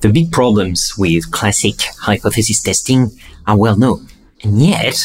The big problems with classic hypothesis testing are well known, and yet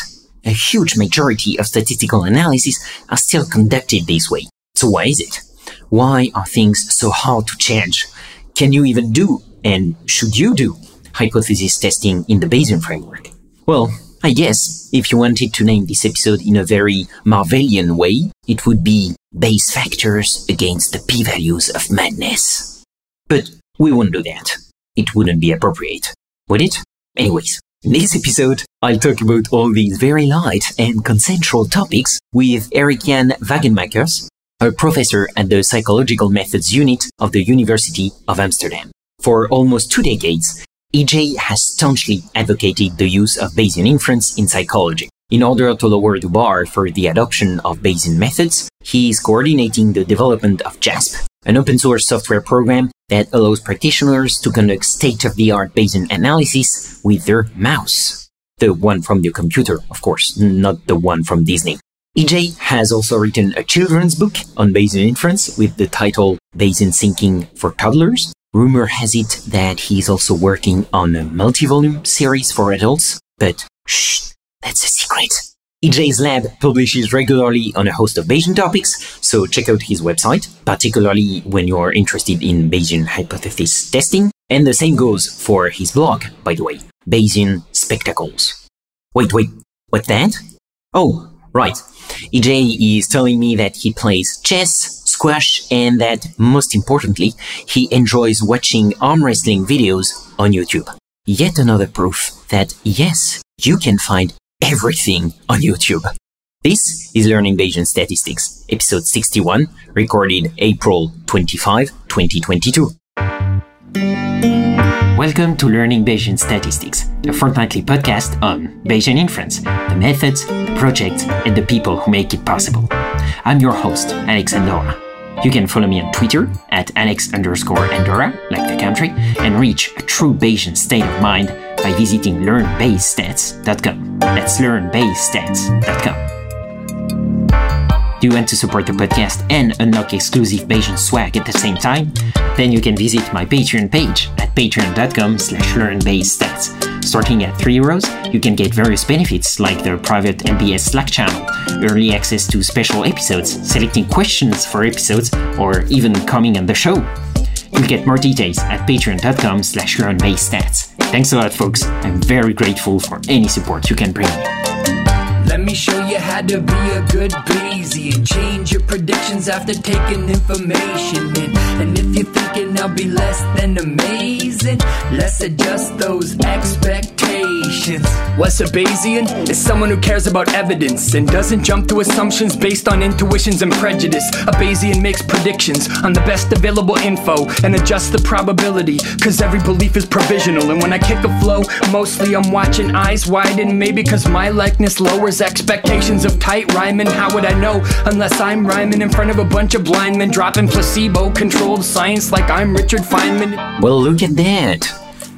a huge majority of statistical analyses are still conducted this way. So why is it? Why are things so hard to change? Can you even do, and should you do, hypothesis testing in the Bayesian framework? Well, I guess if you wanted to name this episode in a very Marvelian way, it would be Bayes factors against the p-values of madness. But we won't do that. It wouldn't be appropriate, would it? Anyways, in this episode, I'll talk about all these very light and consensual topics with Erik Jan Wagenmakers, a professor at the Psychological Methods Unit of the University of Amsterdam. For almost two decades, EJ has staunchly advocated the use of Bayesian inference in psychology. In order to lower the bar for the adoption of Bayesian methods, he is coordinating the development of JASP, an open source software program that allows practitioners to conduct state of the art Bayesian analysis with their mouse. The one from the computer, of course, not the one from Disney. EJ has also written a children's book on Bayesian inference with the title Bayesian Thinking for Toddlers, Rumor has it that he's also working on a multi-volume series for adults, but shh, that's a secret. EJ's lab publishes regularly on a host of Bayesian topics, so check out his website, particularly when you're interested in Bayesian hypothesis testing. And the same goes for his blog, by the way, Bayesian Spectacles. Wait, wait, what's that? Oh, right. EJ is telling me that he plays chess, squash, and that, most importantly, he enjoys watching arm wrestling videos on YouTube. Yet another proof that, yes, you can find everything on YouTube. This is Learning Bayesian Statistics, episode 61, recorded April 25, 2022. Welcome to Learning Bayesian Statistics, a fortnightly podcast on Bayesian inference, the methods, the projects, and the people who make it possible. I'm your host, Alex Andorra. You can follow me on Twitter at Alex underscore Andorra, like the country, and reach a true Bayesian state of mind by visiting learnbayesstats.com. That's learnbayesstats.com. Do you want to support the podcast and unlock exclusive Bayesian swag at the same time? Then you can visit my Patreon page at patreon.com slash learnbayesstats. Starting at 3 euros, you can get various benefits like the private LBS Slack channel, early access to special episodes, selecting questions for episodes, or even coming on the show. You'll get more details at patreon.com slash. Thanks a lot, folks. I'm very grateful for any support you can bring me. Let me show you how to be a good Bayesian. Change your predictions after taking information in. And if you're thinking I'll be less than amazing, let's adjust those expectations. What's a Bayesian? Is someone who cares about evidence and doesn't jump to assumptions based on intuitions and prejudice. A Bayesian makes predictions on the best available info and adjusts the probability, cause every belief is provisional. And when I kick a flow, mostly I'm watching eyes widen, maybe cause my likeness lowers expectations of tight rhyming. How would I know unless I'm rhyming in front of a bunch of blind men dropping placebo controlled science like I'm Richard Feynman? Well, look at that.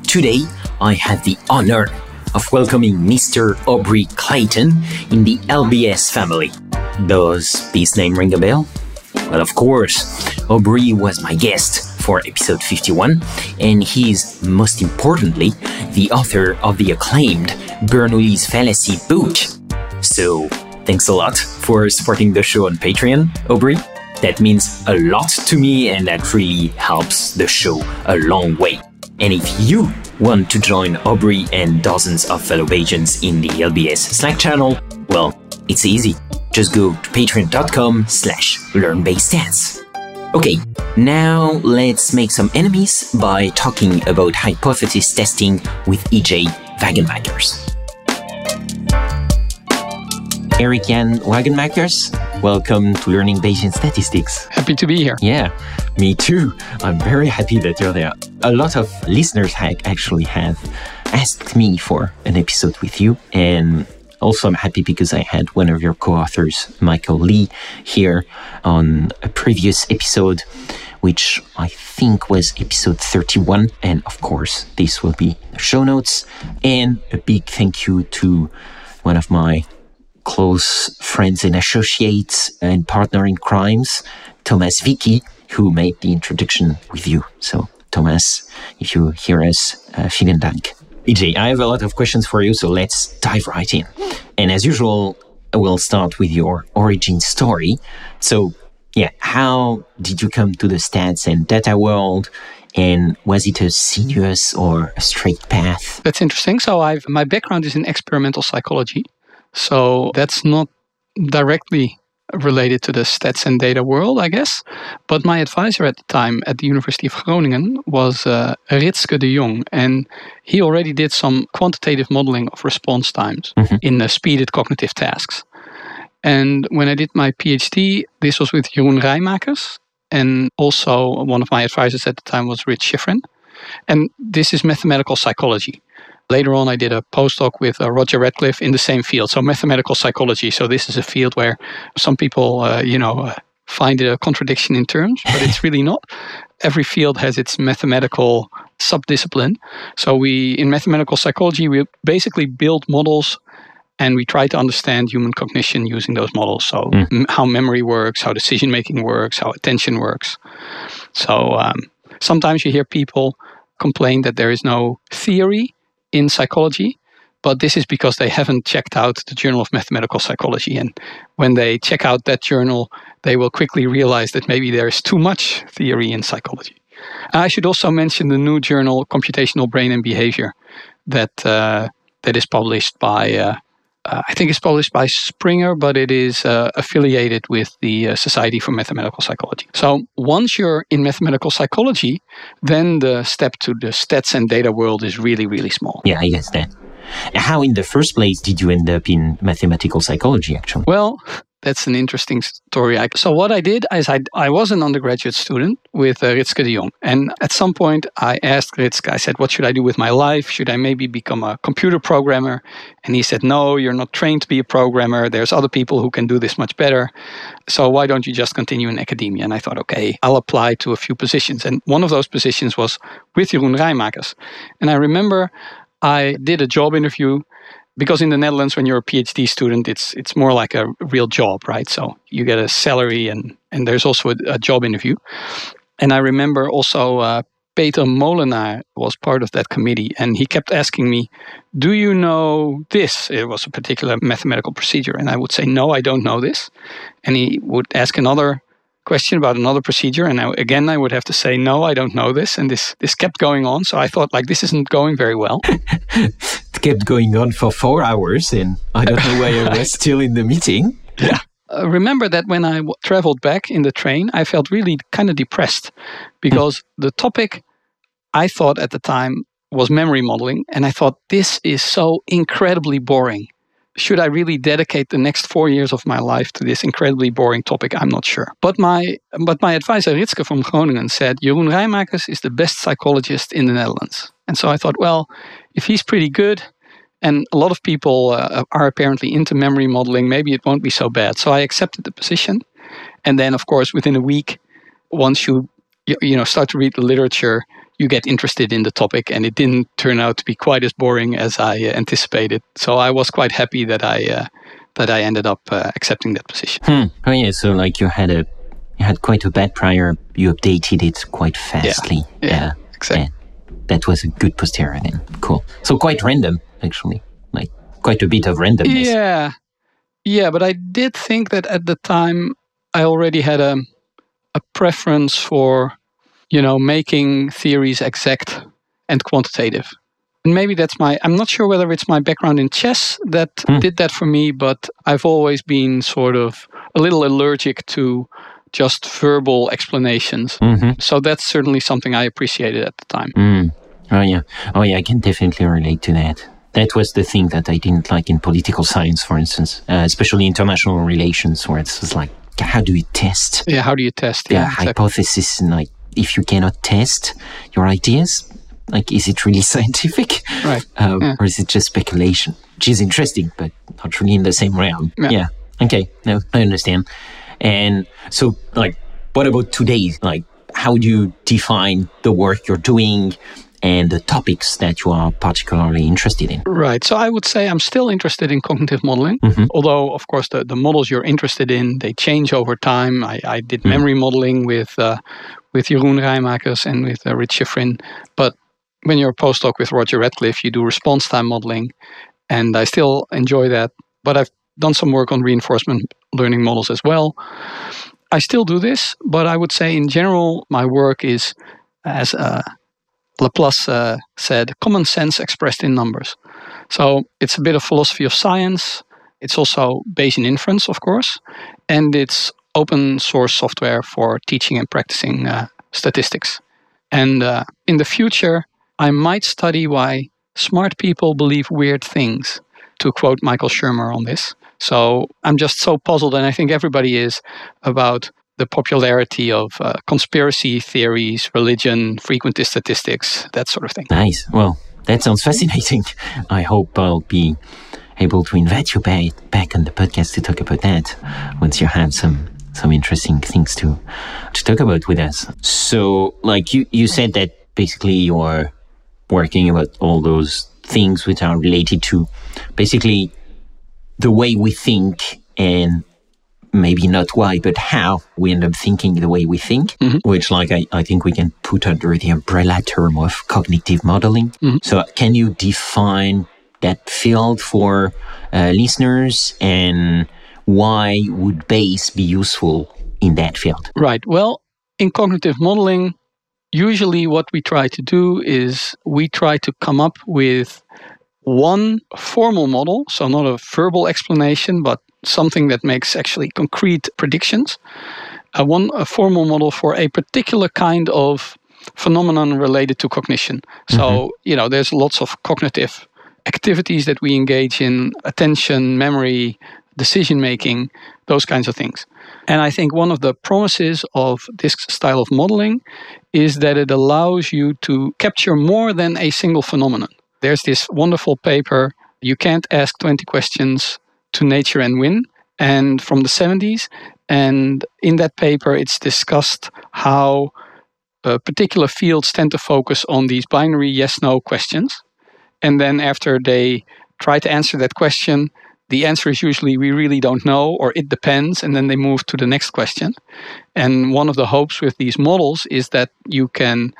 Today, I have the honor of welcoming Mr. Aubrey Clayton in the LBS family. Does this name ring a bell? Well, of course, Aubrey was my guest for episode 51, and he's, most importantly, the author of the acclaimed Bernoulli's Fallacy book. So, thanks a lot for supporting the show on Patreon, Aubrey. That means a lot to me, and that really helps the show a long way. And if you want to join Aubrey and dozens of fellow Bayesians in the LBS Slack channel, well, it's easy. Just go to patreon.com slash learnbayesstats. Okay, now let's make some enemies by talking about hypothesis testing with EJ Wagenmakers. Erik Jan Wagenmakers, welcome to Learning Bayesian Statistics. Happy to be here. Yeah, me too. I'm very happy that you're there. A lot of listeners actually have asked me for an episode with you, and also I'm happy because I had one of your co-authors, Michael Lee, here on a previous episode, which I think was episode 31, and of course this will be the show notes. And a big thank you to one of my close friends and associates and partner in crimes, Thomas Wiecki, who made the introduction with you. So, Thomas. If you hear us, uh, vielen Dank. EJ, I have a lot of questions for you, so let's dive right in. And as usual, we'll start with your origin story. So, yeah, how did you come to the stats and data world? And was it a sinuous or a straight path? That's interesting. So, I've my background is in experimental psychology. So that's not directly related to the stats and data world, I guess. But my advisor at the time at the University of Groningen was uh, Ritske de Jong, and he already did some quantitative modeling of response times mm-hmm. in the speeded cognitive tasks. And when I did my PhD, this was with Jeroen Raaijmakers, and also one of my advisors at the time was Rich Shiffrin. And this is mathematical psychology. Later on, I did a postdoc with uh, Roger Ratcliff in the same field, so mathematical psychology. So this is a field where some people, uh, you know, uh, find it a contradiction in terms, but it's really not. Every field has its mathematical subdiscipline. So we, in mathematical psychology, we basically build models and we try to understand human cognition using those models. So mm. m- how memory works, how decision making works, how attention works. So um, sometimes you hear people complain that there is no theory in psychology, but this is because they haven't checked out the Journal of Mathematical Psychology. And when they check out that journal, they will quickly realize that maybe there is too much theory in psychology. I should also mention the new journal, Computational Brain and Behavior, that uh, that is published by uh, uh, I think it's published by Springer, but it is uh, affiliated with the uh, Society for Mathematical Psychology. So once you're in mathematical psychology, then the step to the stats and data world is really, really small. Yeah, I guess that. How, in the first place, did you end up in mathematical psychology, actually? Well, that's an interesting story. So what I did is I, I was an undergraduate student with uh, Ritske de Jong. And at some point I asked Ritske, I said, what should I do with my life? Should I maybe become a computer programmer? And he said, no, you're not trained to be a programmer. There's other people who can do this much better. So why don't you just continue in academia? And I thought, okay, I'll apply to a few positions. And one of those positions was with Jeroen Raaijmakers. And I remember I did a job interview because in the Netherlands, when you're a PhD student, it's it's more like a real job, right? So you get a salary, and and there's also a, a job interview. And I remember also uh, Peter Molenaar was part of that committee, and he kept asking me, "Do you know this?" It was a particular mathematical procedure, and I would say, "No, I don't know this." And he would ask another question about another procedure, and I, again I would have to say, "No, I don't know this," and this this kept going on. So I thought, like, this isn't going very well. kept going on for four hours, and I don't know why I was still in the meeting. Yeah. Uh, remember that when I w- traveled back in the train, I felt really kind of depressed because the topic I thought at the time was memory modeling. And I thought, this is so incredibly boring. Should I really dedicate the next four years of my life to this incredibly boring topic? I'm not sure. But my but my advisor Ritske from Groningen said Jeroen Raaijmakers is the best psychologist in the Netherlands. And so I thought, well, if he's pretty good, and a lot of people uh, are apparently into memory modeling, maybe it won't be so bad. So I accepted the position. And then, of course, within a week, once you you know start to read the literature, you get interested in the topic, and it didn't turn out to be quite as boring as I uh, anticipated. So I was quite happy that I uh, that I ended up uh, accepting that position. Hmm. Oh yeah, so like you had a you had quite a bad prior. You updated it quite fastly. Yeah, yeah, exactly. Yeah. That was a good posterior then. Cool. So quite random actually, quite a bit of randomness. Yeah, yeah, but I did think that at the time I already had a a preference for you know making theories exact and quantitative. And maybe that's my I'm not sure whether it's my background in chess that hmm. did that for me, but I've always been sort of a little allergic to just verbal explanations. Mm-hmm. So that's certainly something I appreciated at the time. Mm. Oh yeah, oh yeah, I can definitely relate to that that was the thing that I didn't like in political science, for instance, uh, especially international relations, where it's like, how do you test? Yeah, how do you test? Yeah, exactly. hypothesis and like if you cannot test your ideas, like is it really scientific, right? Um, yeah. Or is it just speculation? Which is interesting, but not really in the same realm. Yeah. yeah. Okay. No, I understand. And so, like, what about today? Like, how do you define the work you're doing? And the topics that you are particularly interested in. Right. So I would say I'm still interested in cognitive modeling, Mhm. although, of course, the, the models you're interested in, they change over time. I, I did Mm. memory modeling with, uh, with Jeroen Raaijmakers and with uh, Rich Shiffrin. But when you're a postdoc with Roger Ratcliff, you do response time modeling. And I still enjoy that. But I've done some work on reinforcement learning models as well. I still do this, but I would say in general, my work is, as uh, Laplace uh, said, common sense expressed in numbers. So it's a bit of philosophy of science. It's also Bayesian inference, of course, and it's open source software for teaching and practicing uh, statistics. And uh, in the future, I might study why smart people believe weird things, to quote Michael Shermer on this. So I'm just so puzzled, and I think everybody is, about the popularity of uh, conspiracy theories, religion, frequentist statistics, that sort of thing. Nice. Well, that sounds fascinating. I hope I'll be able to invite you back, back on the podcast to talk about that once you have some some interesting things to to talk about with us. So, like you you said that basically you're working about all those things which are related to basically the way we think and maybe not why, but how we end up thinking the way we think, which like I, I think we can put under the umbrella term of cognitive modeling. So can you define that field for uh, listeners and why would Bayes be useful in that field? Right. Well, in cognitive modeling, usually what we try to do is we try to come up with one formal model, so not a verbal explanation, but something that makes actually concrete predictions. A one a formal model for a particular kind of phenomenon related to cognition. So, mm-hmm. you know, there's lots of cognitive activities that we engage in attention, memory, decision making, those kinds of things. And I think one of the promises of this style of modeling is that it allows you to capture more than a single phenomenon. There's this wonderful paper, You Can't Ask 20 Questions to Nature and Win, and from the 70s. And in that paper, it's discussed how uh, particular fields tend to focus on these binary yes no questions. And then after they try to answer that question, the answer is usually we really don't know or it depends. And then they move to the next question. And one of the hopes with these models is that you can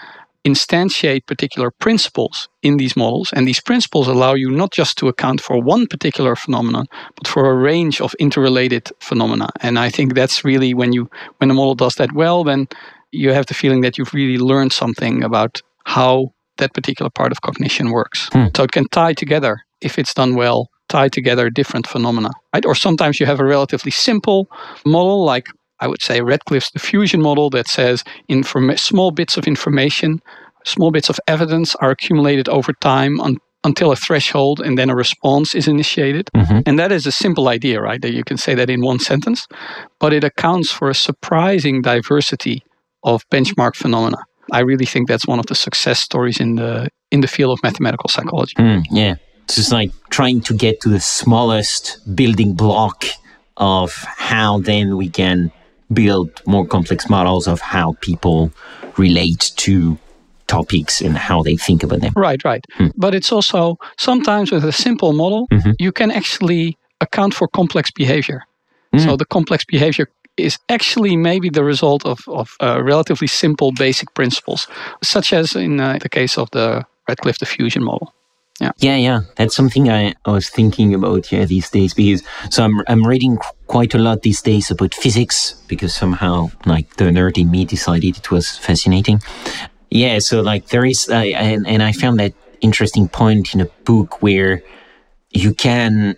instantiate particular principles in these models. And these principles allow you not just to account for one particular phenomenon, but for a range of interrelated phenomena. And I think that's really when you when a model does that well, then you have the feeling that you've really learned something about how that particular part of cognition works. Hmm. So it can tie together, if it's done well, tie together different phenomena. Right? Or sometimes you have a relatively simple model, like I would say Ratcliff's diffusion model that says informa- small bits of information, small bits of evidence are accumulated over time un- until a threshold and then a response is initiated. And that is a simple idea, right? That you can say that in one sentence, but it accounts for a surprising diversity of benchmark phenomena. I really think that's one of the success stories in the in the field of mathematical psychology. Mm, yeah. It's just like trying to get to the smallest building block of how then we can build more complex models of how people relate to topics and how they think about them. Right, right. But it's also sometimes with a simple model, you can actually account for complex behavior. So the complex behavior is actually maybe the result of, of uh, relatively simple basic principles, such as in uh, the case of the Ratcliff diffusion model. Yeah, yeah, yeah, that's something I, I was thinking about yeah these days because so I'm I'm reading quite a lot these days about physics because somehow like the nerd in me decided it was fascinating. Yeah, so like there is I and and I found that interesting point in a book where you can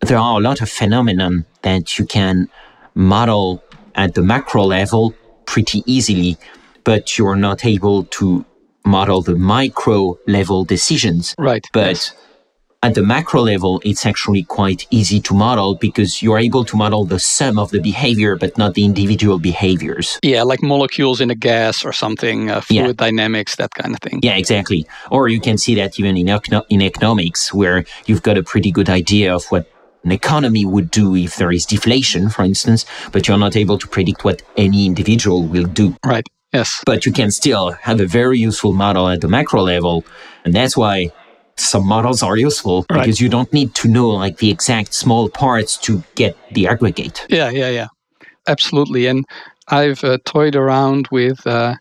there are a lot of phenomenon that you can model at the macro level pretty easily, but you're not able to model the micro level decisions. Right. But at the macro level, it's actually quite easy to model because you're able to model the sum of the behavior, but not the individual behaviors. Yeah, like molecules in a gas or something, uh, fluid Yeah. dynamics, that kind of thing. Yeah, exactly. Or you can see that even in, in economics, where you've got a pretty good idea of what an economy would do if there is deflation, for instance, but you're not able to predict what any individual will do. Right. Yes. But you can still have a very useful model at the macro level. And that's why some models are useful Right. because you don't need to know like the exact small parts to get the aggregate. Yeah, yeah, yeah. Absolutely. And I've uh, toyed around with uh,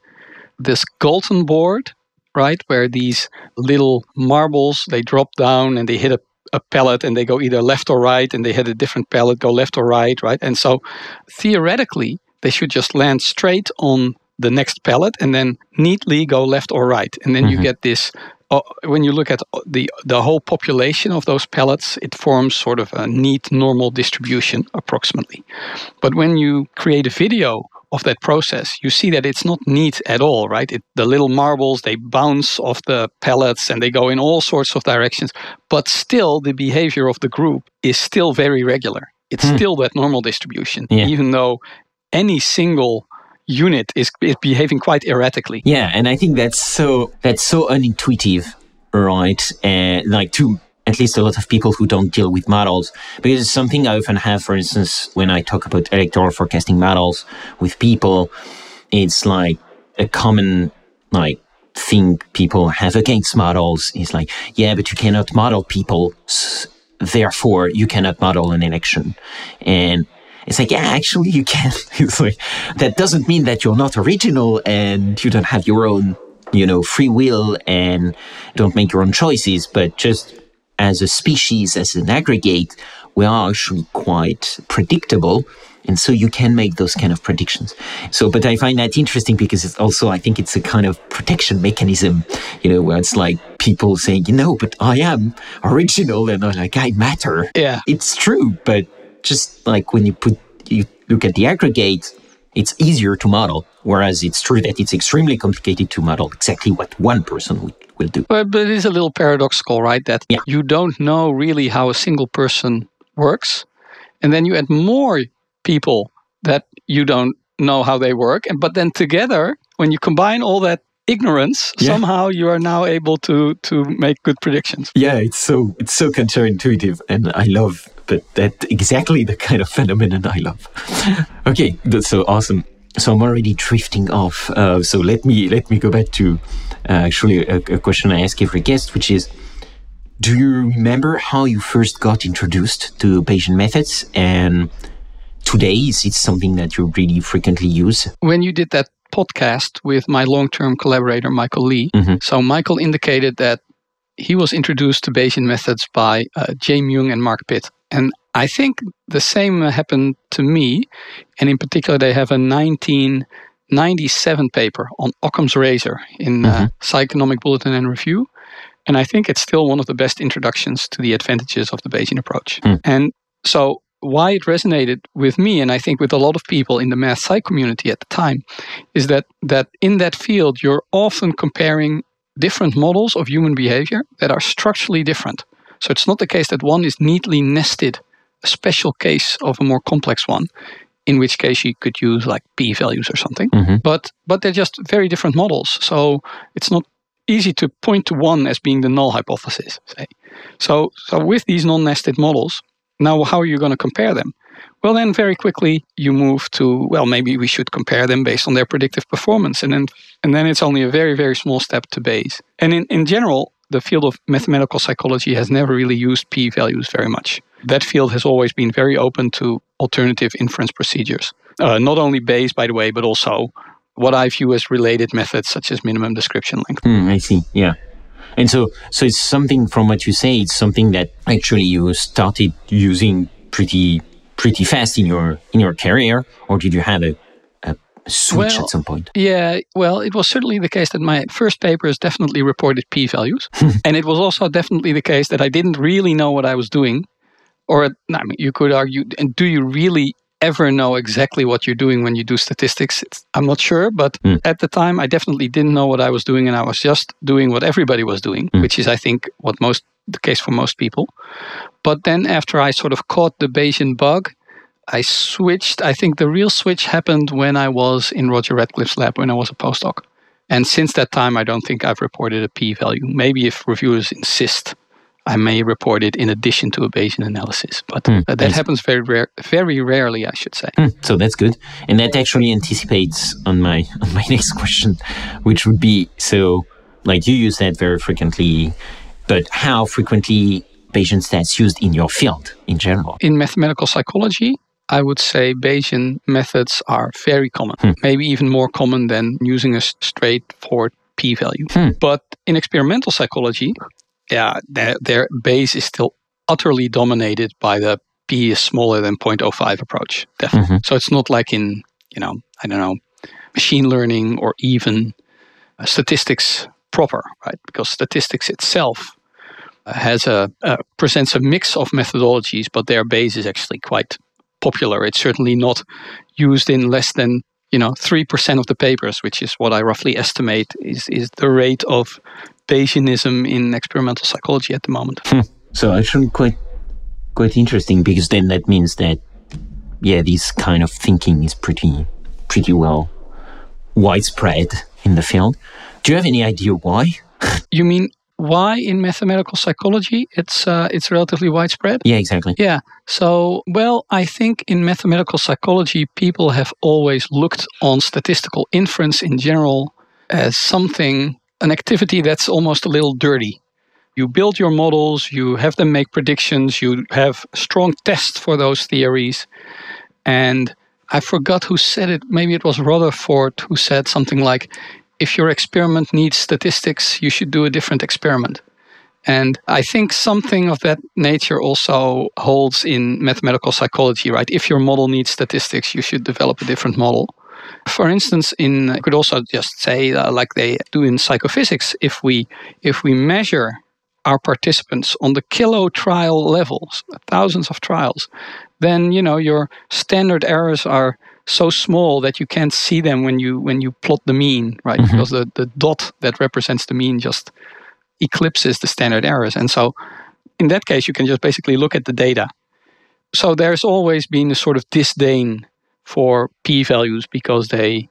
this Galton board, right, where these little marbles they drop down and they hit a, a pellet and they go either left or right, and they hit a different pellet, go left or right, right. And so theoretically, they should just land straight on the next pellet and then neatly go left or right, and then you get this. Uh, when you look at the the whole population of those pellets, it forms sort of a neat normal distribution approximately. But when you create a video of that process, you see that it's not neat at all, right? It, the little marbles they bounce off the pellets and they go in all sorts of directions, but still the behavior of the group is still very regular. It's still that normal distribution, Yeah. even though any single unit is, is behaving quite erratically. Yeah, and I think that's so that's so unintuitive, right? And like to at least a lot of people who don't deal with models, because it's something I often have, for instance, when I talk about electoral forecasting models with people, it's like a common like thing people have against models is like, yeah, but you cannot model people, therefore you cannot model an election, and it's like, yeah, actually you can. It's like that doesn't mean that you're not original and you don't have your own, you know, free will and don't make your own choices, but just as a species, as an aggregate, we are actually quite predictable. And so you can make those kind of predictions. So, but I find that interesting because it's also, I think it's a kind of protection mechanism, you know, where it's like people saying, you know, but I am original and I'm like, I matter. Yeah. It's true, but just like when you put, you look at the aggregate, it's easier to model. Whereas it's true that it's extremely complicated to model exactly what one person will, will do. But, but it is a little paradoxical, right? That Yeah. you don't know really how a single person works, and then you add more people that you don't know how they work, and but then together, when you combine all that ignorance, Yeah. somehow you are now able to to make good predictions. Yeah, it's so it's so counterintuitive, and I love, but that exactly the kind of phenomenon I love. okay, that's so awesome. So I'm already drifting off. Uh, so let me let me go back to uh, actually a, a question I ask every guest, which is, do you remember how you first got introduced to Bayesian methods, and today is it something that you really frequently use? When you did that podcast with my long-term collaborator Michael Lee, Mhm. so Michael indicated that he was introduced to Bayesian methods by uh, Jae Myung and Mark Pitt. And I think the same happened to me. And in particular, they have a 1997 paper on Occam's razor in uh, Psychonomic Bulletin and Review. And I think it's still one of the best introductions to the advantages of the Bayesian approach. And so, why it resonated with me, and I think with a lot of people in the math psych community at the time, is that that in that field you're often comparing different models of human behavior that are structurally different. So it's not the case that one is neatly nested, a special case of a more complex one, in which case you could use like p values or something. Mhm. But but they're just very different models. So it's not easy to point to one as being the null hypothesis. Say. So so with these non-nested models, now how are you going to compare them? Well, then very quickly you move to well, maybe we should compare them based on their predictive performance, and then and then it's only a very very small step to Bayes. And in in general, the field of mathematical psychology has never really used p values very much. That field has always been very open to alternative inference procedures, uh, not only Bayes, by the way, but also what I view as related methods such as minimum description length. Hmm, I see. Yeah. And so, so it's something from what you say. It's something that actually you started using pretty, pretty fast in your in your career, or did you have a, a switch Well, at some point? Yeah, well, it was certainly the case that my first papers definitely reported p values. and it was also definitely the case that I didn't really know what I was doing. Or, I mean, you could argue, and do you really ever know exactly what you're doing when you do statistics? It's, I'm not sure, but Mm. at the time, I definitely didn't know what I was doing, and I was just doing what everybody was doing, Mm. which is, I think, what most the case for most people. But then, after I sort of caught the Bayesian bug, I switched. I think the real switch happened when I was in Roger Ratcliff's lab when I was a postdoc. And since that time, I don't think I've reported a p value. Maybe if reviewers insist, I may report it in addition to a Bayesian analysis, but Mm, uh, that happens very rare, very rarely, I should say. Hmm, so that's good, and that actually anticipates on my on my next question, which would be so like you use that very frequently, but how frequently Bayesian stats used in your field in general? In mathematical psychology, I would say Bayesian methods are very common, Hmm. maybe even more common than using a straightforward p-value. Hmm. But in experimental psychology, yeah, their, their base is still utterly dominated by the p is smaller than 0.05 approach. Definitely. Mhm. So it's not like in, you know, I don't know, machine learning or even uh, statistics proper, right? Because statistics itself uh, has a uh, presents a mix of methodologies, but their base is actually quite popular. It's certainly not used in less than you know three percent of the papers, which is what I roughly estimate is is the rate of Bayesianism in experimental psychology at the moment. So actually quite quite interesting because then that means that yeah, this kind of thinking is pretty pretty well widespread in the field. Do you have any idea why? You mean why in mathematical psychology it's uh, it's relatively widespread? Yeah, exactly. Yeah. So, well, I think in mathematical psychology, people have always looked on statistical inference in general as something, an activity that's almost a little dirty. You build your models, you have them make predictions, you have strong tests for those theories. And I forgot who said it. Maybe it was Rutherford who said something like, if your experiment needs statistics, you should do a different experiment. And I think something of that nature also holds in mathematical psychology, right? If your model needs statistics, you should develop a different model. For instance, in I could also just say, uh, like they do in psychophysics, if we if we measure our participants on the kilo trial levels, thousands of trials, then you know your standard errors are so small that you can't see them when you when you plot the mean, right? Because the, the dot that represents the mean just eclipses the standard errors. And so in that case you can just basically look at the data. So there's always been a sort of disdain for p values because they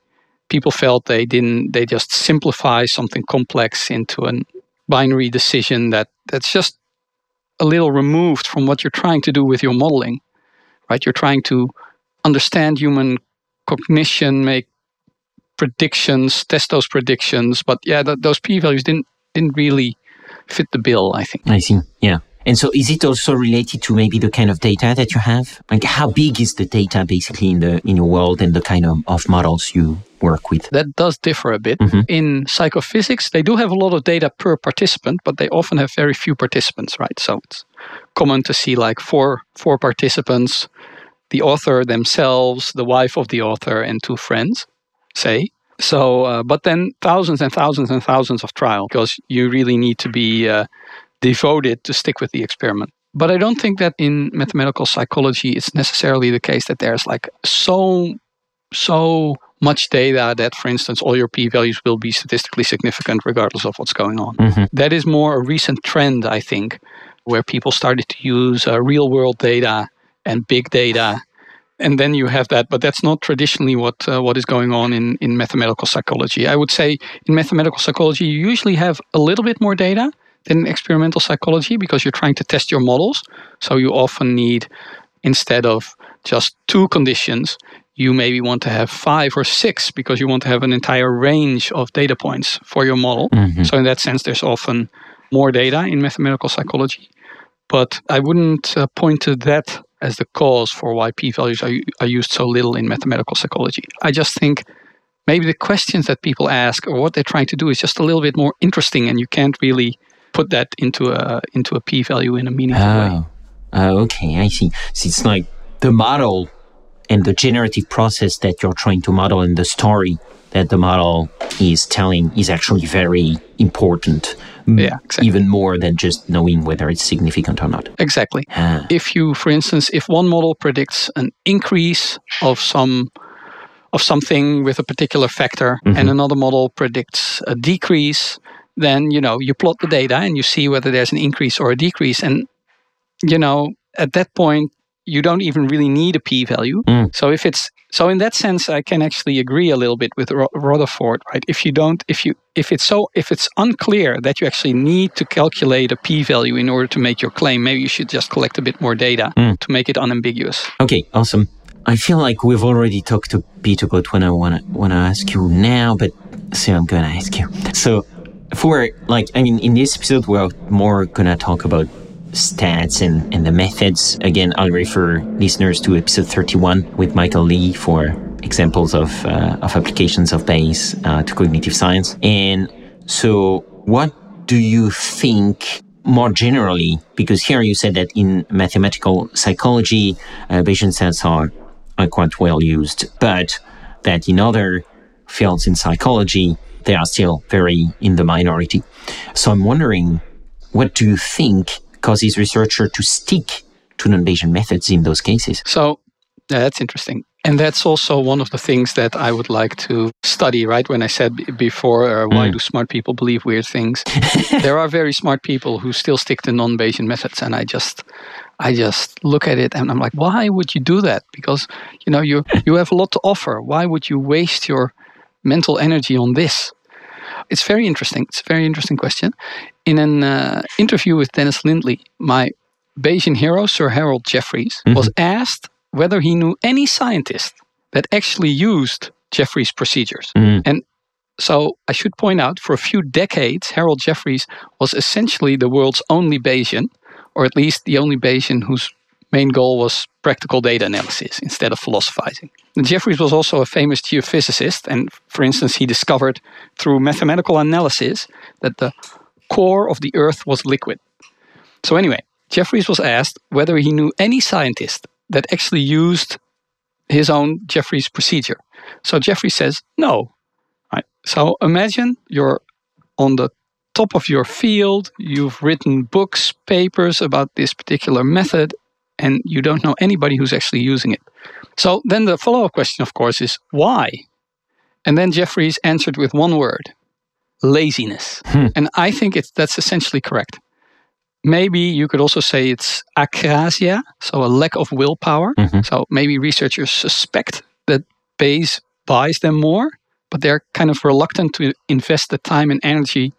people felt they didn't they just simplify something complex into a binary decision that that's just a little removed from what you're trying to do with your modeling right you're trying to understand human cognition make predictions test those predictions but yeah th- those p values didn't didn't really fit the bill i think I see. Yeah. And so is it also related to maybe the kind of data that you have? Like how big is the data basically in the in your world and the kind of, of models you work with? that does differ a bit. Mhm. In psychophysics, they do have a lot of data per participant, but they often have very few participants, right? So it's common to see like four four participants, the author themselves, the wife of the author, and two friends, say. So, uh, but then thousands and thousands and thousands of trials because you really need to be uh, devoted to stick with the experiment. But I don't think that in mathematical psychology it's necessarily the case that there's like so so much data that, for instance, all your p values will be statistically significant regardless of what's going on. Mhm. That is more a recent trend, I think, where people started to use uh, real world data and big data. And then you have that, but that's not traditionally what uh, what is going on in, in mathematical psychology. I would say in mathematical psychology, you usually have a little bit more data in experimental psychology because you're trying to test your models. So you often need, instead of just two conditions, you maybe want to have five or six because you want to have an entire range of data points for your model. Mhm. So in that sense, there's often more data in mathematical psychology. But I wouldn't uh, point to that as the cause for why p-values are, are used so little in mathematical psychology. I just think maybe the questions that people ask or what they're trying to do is just a little bit more interesting, and you can't really put that into a into a p-value in a meaningful way. Oh. oh, okay, I see. So it's like the model and the generative process that you're trying to model and the story that the model is telling is actually very important. Yeah, exactly. Even more than just knowing whether it's significant or not. Exactly. Ah, if you for instance if one model predicts an increase of some of something with a particular factor and another model predicts a decrease then you know you plot the data and you see whether there's an increase or a decrease and you know at that point you don't even really need a p value Mm. so if it's So in that sense, I can actually agree a little bit with Rutherford, right? If you don't, if you, if it's so, if it's unclear that you actually need to calculate a p-value in order to make your claim, maybe you should just collect a bit more data Mm. to make it unambiguous. Okay, awesome. I feel like we've already talked a bit about when I wanna wanna ask you now, but so I'm gonna ask you. So for like I mean in this episode we're more gonna talk about stats and, and the methods. Again, I'll refer listeners to episode 31 with Michael Lee for examples of uh, of applications of Bayes uh, to cognitive science. And so what do you think more generally, because here you said that in mathematical psychology, uh, Bayesian sets are, are quite well used, but that in other fields in psychology, they are still very in the minority. So I'm wondering, what do you think causes researchers to stick to non-Bayesian methods in those cases? So yeah, that's interesting. And that's also one of the things that I would like to study, right? When I said b- before, uh, why Mm. do smart people believe weird things? there are very smart people who still stick to non-Bayesian methods, and I just, I just look at it and I'm like, why would you do that? Because you know you you have a lot to offer. Why would you waste your mental energy on this? It's very interesting. It's a very interesting question. In an uh, interview with Dennis Lindley, my Bayesian hero, Sir Harold Jeffreys, was asked whether he knew any scientist that actually used Jeffreys' procedures. Mm. And so I should point out for a few decades, Harold Jeffreys was essentially the world's only Bayesian, or at least the only Bayesian whose main goal was practical data analysis instead of philosophizing. And Jeffreys was also a famous geophysicist, and for instance, he discovered through mathematical analysis that the core of the Earth was liquid. So, anyway, Jeffreys was asked whether he knew any scientist that actually used his own Jeffreys procedure. So, Jeffreys says no. Right. So, imagine you're on the top of your field, you've written books, papers about this particular method, and you don't know anybody who's actually using it. So, then the follow up question, of course, is why? And then Jeffreys answered with one word laziness. Hmm. And I think it's, that's essentially correct. Maybe you could also say it's akrasia, so a lack of willpower. Mhm. So maybe researchers suspect that Bayes buys them more, but they're kind of reluctant to invest the time and energy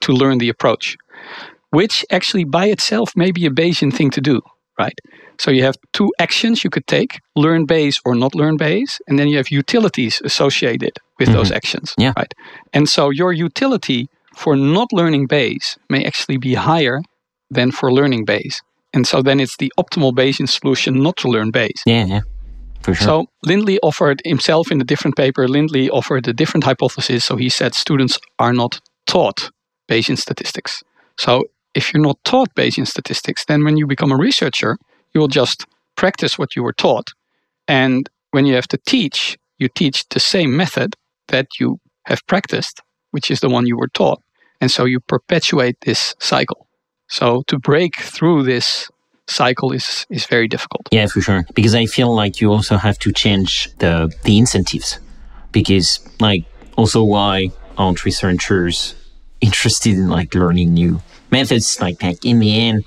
to learn the approach, which actually by itself may be a Bayesian thing to do, right? So you have two actions you could take learn Bayes or not learn Bayes, and then you have utilities associated with those mm-hmm. actions, Yeah. right? And so your utility for not learning Bayes may actually be higher than for learning Bayes. And so then it's the optimal Bayesian solution not to learn Bayes. Yeah, yeah, for sure. So Lindley offered himself in a different paper, Lindley offered a different hypothesis. So he said students are not taught Bayesian statistics. So if you're not taught Bayesian statistics, then when you become a researcher, you will just practice what you were taught. And when you have to teach, you teach the same method that you have practiced, which is the one you were taught. And so you perpetuate this cycle. So to break through this cycle is, is very difficult. Yeah, for sure. Because I feel like you also have to change the the incentives. Because like also why aren't researchers interested in like learning new methods? Like like in the end,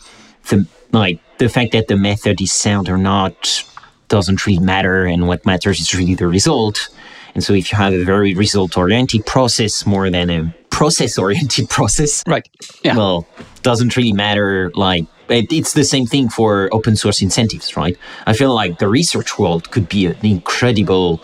the like the fact that the method is sound or not doesn't really matter and what matters is really the result. And so if you have a very result oriented process more than a process oriented process, Right. Yeah. well, doesn't really matter. Like it's the same thing for open source incentives, right? I feel like the research world could be an incredible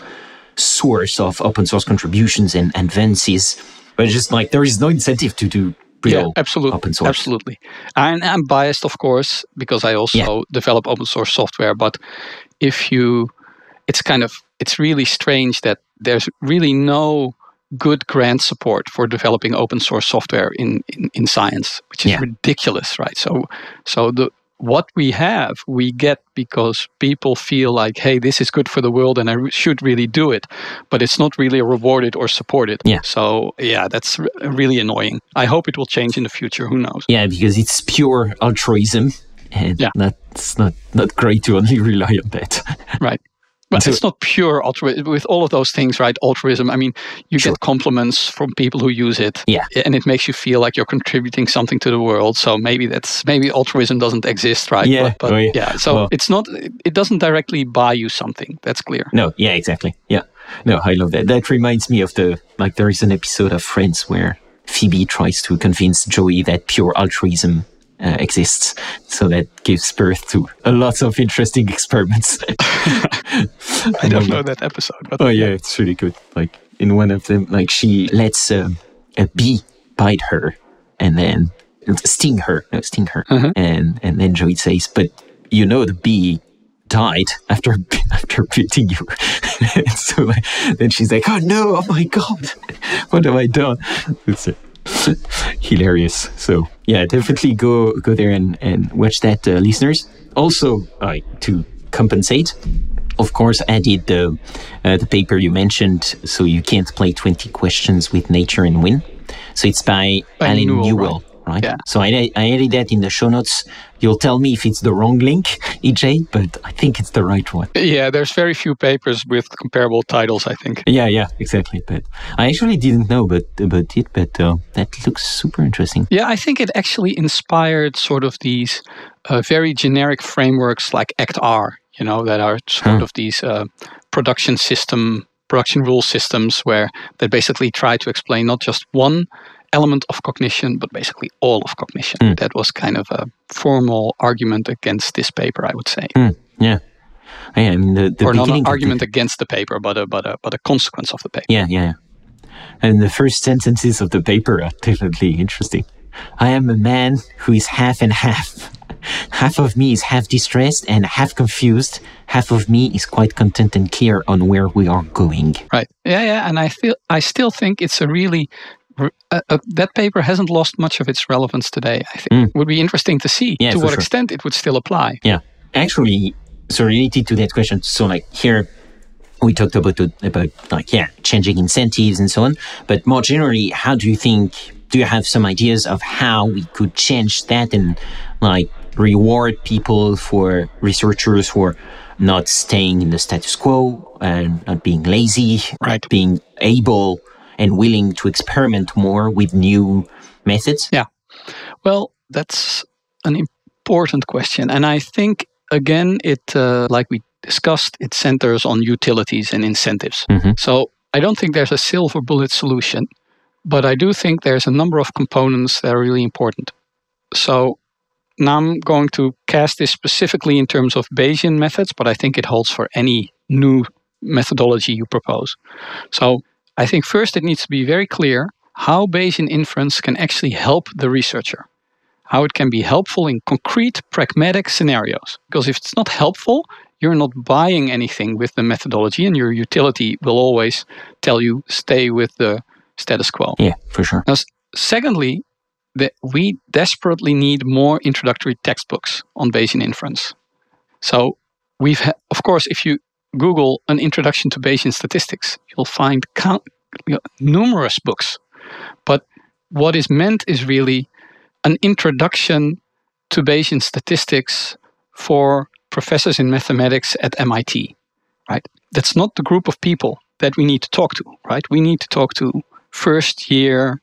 source of open source contributions and advances, but just like there is no incentive to do real yeah, absolutely, open source. Absolutely. And I'm biased, of course, because I also Yeah. develop open source software. But if you, it's kind of, it's really strange that there's really no good grant support for developing open source software in, in, in science, which is Yeah. ridiculous, right? So, so the, what we have, we get because people feel like, hey, this is good for the world and I re- should really do it, but it's not really rewarded or supported. Yeah. So, yeah, that's r- really annoying. I hope it will change in the future. Who knows? Yeah, because it's pure altruism, and Yeah. that's not not great to only rely on that. Right. But So- it's not pure altruism. With all of those things, right? Altruism. I mean, you Sure. get compliments from people who use it, Yeah. and it makes you feel like you're contributing something to the world. So maybe that's maybe altruism doesn't exist, right? Yeah. But, but Oh, yeah. yeah. So Well- it's not. It doesn't directly buy you something. That's clear. No, yeah, exactly. Yeah. No, I love that. That reminds me of the like there is an episode of Friends where Phoebe tries to convince Joey that pure altruism uh, exists. So that gives birth to a lot of interesting experiments. I don't know that episode, but Oh yeah, it's really good. Like in one of them, like she lets um, a bee bite her and then sting her, no, sting her, and and then Joey says, "But you know the bee died after after biting you." and so like, then she's like, "Oh no! Oh my god! What have I done?" Hilarious. So yeah, definitely go go there and and watch that, uh, listeners. Also, uh, to compensate, of course, added the uh, the paper you mentioned, so you can't play twenty questions with nature and win. So it's by, By Allen Newell, Newell, right? Yeah. So I I added that in the show notes. You'll tell me if it's the wrong link, EJ, but I think it's the right one. yeah, there's very few papers with comparable titles. I think. Yeah, yeah, exactly. But I actually didn't know about about it, but uh, that looks super interesting. Yeah, I think it actually inspired sort of these uh, very generic frameworks like ACT-R, you know, that are sort Huh. of these uh, production system, production rule systems where they basically try to explain not just one element of cognition, but basically all of cognition. Hmm. That was kind of a formal argument against this paper, I would say. Hmm, yeah. Yeah, I mean the, the or not an of the- argument against the paper, but a, but a, but a consequence of the paper. Yeah, yeah. yeah. And the first sentences of the paper are definitely interesting. I am a man who is half and half. Half of me is half distressed and half confused. Half of me is quite content and clear on where we are going. Right. Yeah, yeah. And I feel I still think it's a really uh, uh, that paper hasn't lost much of its relevance today. I think it would be interesting to see. Yeah, to what sure. extent it would still apply. Yeah. Actually, so related to that question, so like here we talked about about like yeah, changing incentives and so on. But more generally, how do you think do you have some ideas of how we could change that and like reward people for researchers for not staying in the status quo and not being lazy, Right. being able and willing to experiment more with new methods? Yeah. Well, that's an important question, and I think again, it uh, like we discussed, it centers on utilities and incentives. Mhm. So I don't think there's a silver bullet solution, but I do think there's a number of components that are really important. So now I'm going to cast this specifically in terms of Bayesian methods, but I think it holds for any new methodology you propose. So I think first it needs to be very clear how Bayesian inference can actually help the researcher, how it can be helpful in concrete, pragmatic scenarios. Because if it's not helpful, you're not buying anything with the methodology, and your utility will always tell you stay with the status quo. Yeah, for sure. Now, secondly, that we desperately need more introductory textbooks on Bayesian inference. So we've, ha- of course, if you Google an introduction to Bayesian statistics, you'll find count, you know, numerous books. But what is meant is really an introduction to Bayesian statistics for professors in mathematics at MIT, right? That's not the group of people that we need to talk to, right? We need to talk to first year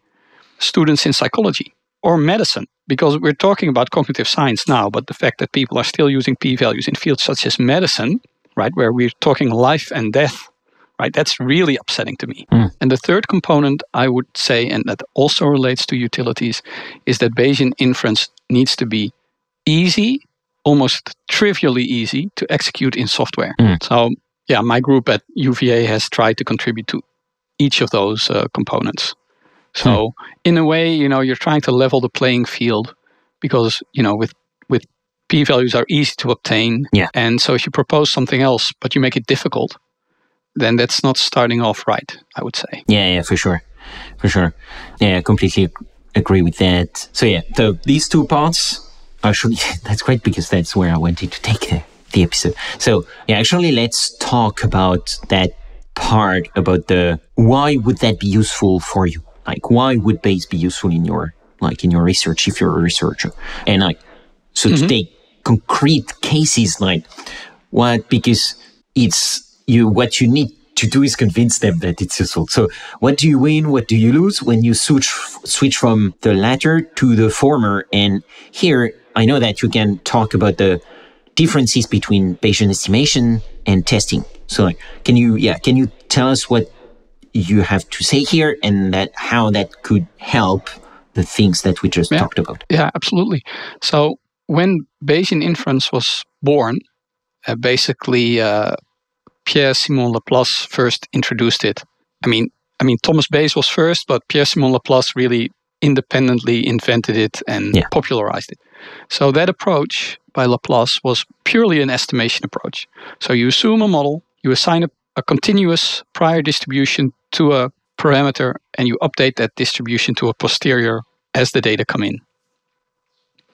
students in psychology or medicine because we're talking about cognitive science now, but the fact that people are still using p values in fields such as medicine, right, where we're talking life and death, right, that's really upsetting to me. Mm. And the third component I would say, and that also relates to utilities, is that Bayesian inference needs to be easy, almost trivially easy to execute in software. Mm. So, yeah, my group at UVA has tried to contribute to each of those uh, components. So, in a way, you know, you're trying to level the playing field because, you know, with with p values are easy to obtain. Yeah. And so if you propose something else but you make it difficult, then that's not starting off right, I would say. Yeah, yeah, for sure, for sure. Yeah, I completely agree with that. So yeah, so these two parts actually that's great because that's where I wanted to take the, the episode. So yeah, actually, let's talk about that part about the why would that be useful for you? Like, why would Bayes be useful in your like in your research if you're a researcher? And like, so to mm-hmm. take concrete cases like what because it's you what you need to do is convince them that it's useful. So what do you win? What do you lose when you switch switch from the latter to the former? And here I know that you can talk about the differences between Bayesian estimation and testing. So can you yeah can you tell us what you have to say here and that how that could help the things that we just yeah. talked about? Yeah, absolutely. So when Bayesian inference was born, uh, basically uh, Pierre-Simon Laplace first introduced it. I mean, I mean Thomas Bayes was first, but Pierre-Simon Laplace really independently invented it and yeah. popularized it. So that approach by Laplace was purely an estimation approach. So you assume a model, you assign a, a continuous prior distribution to a parameter, and you update that distribution to a posterior as the data come in.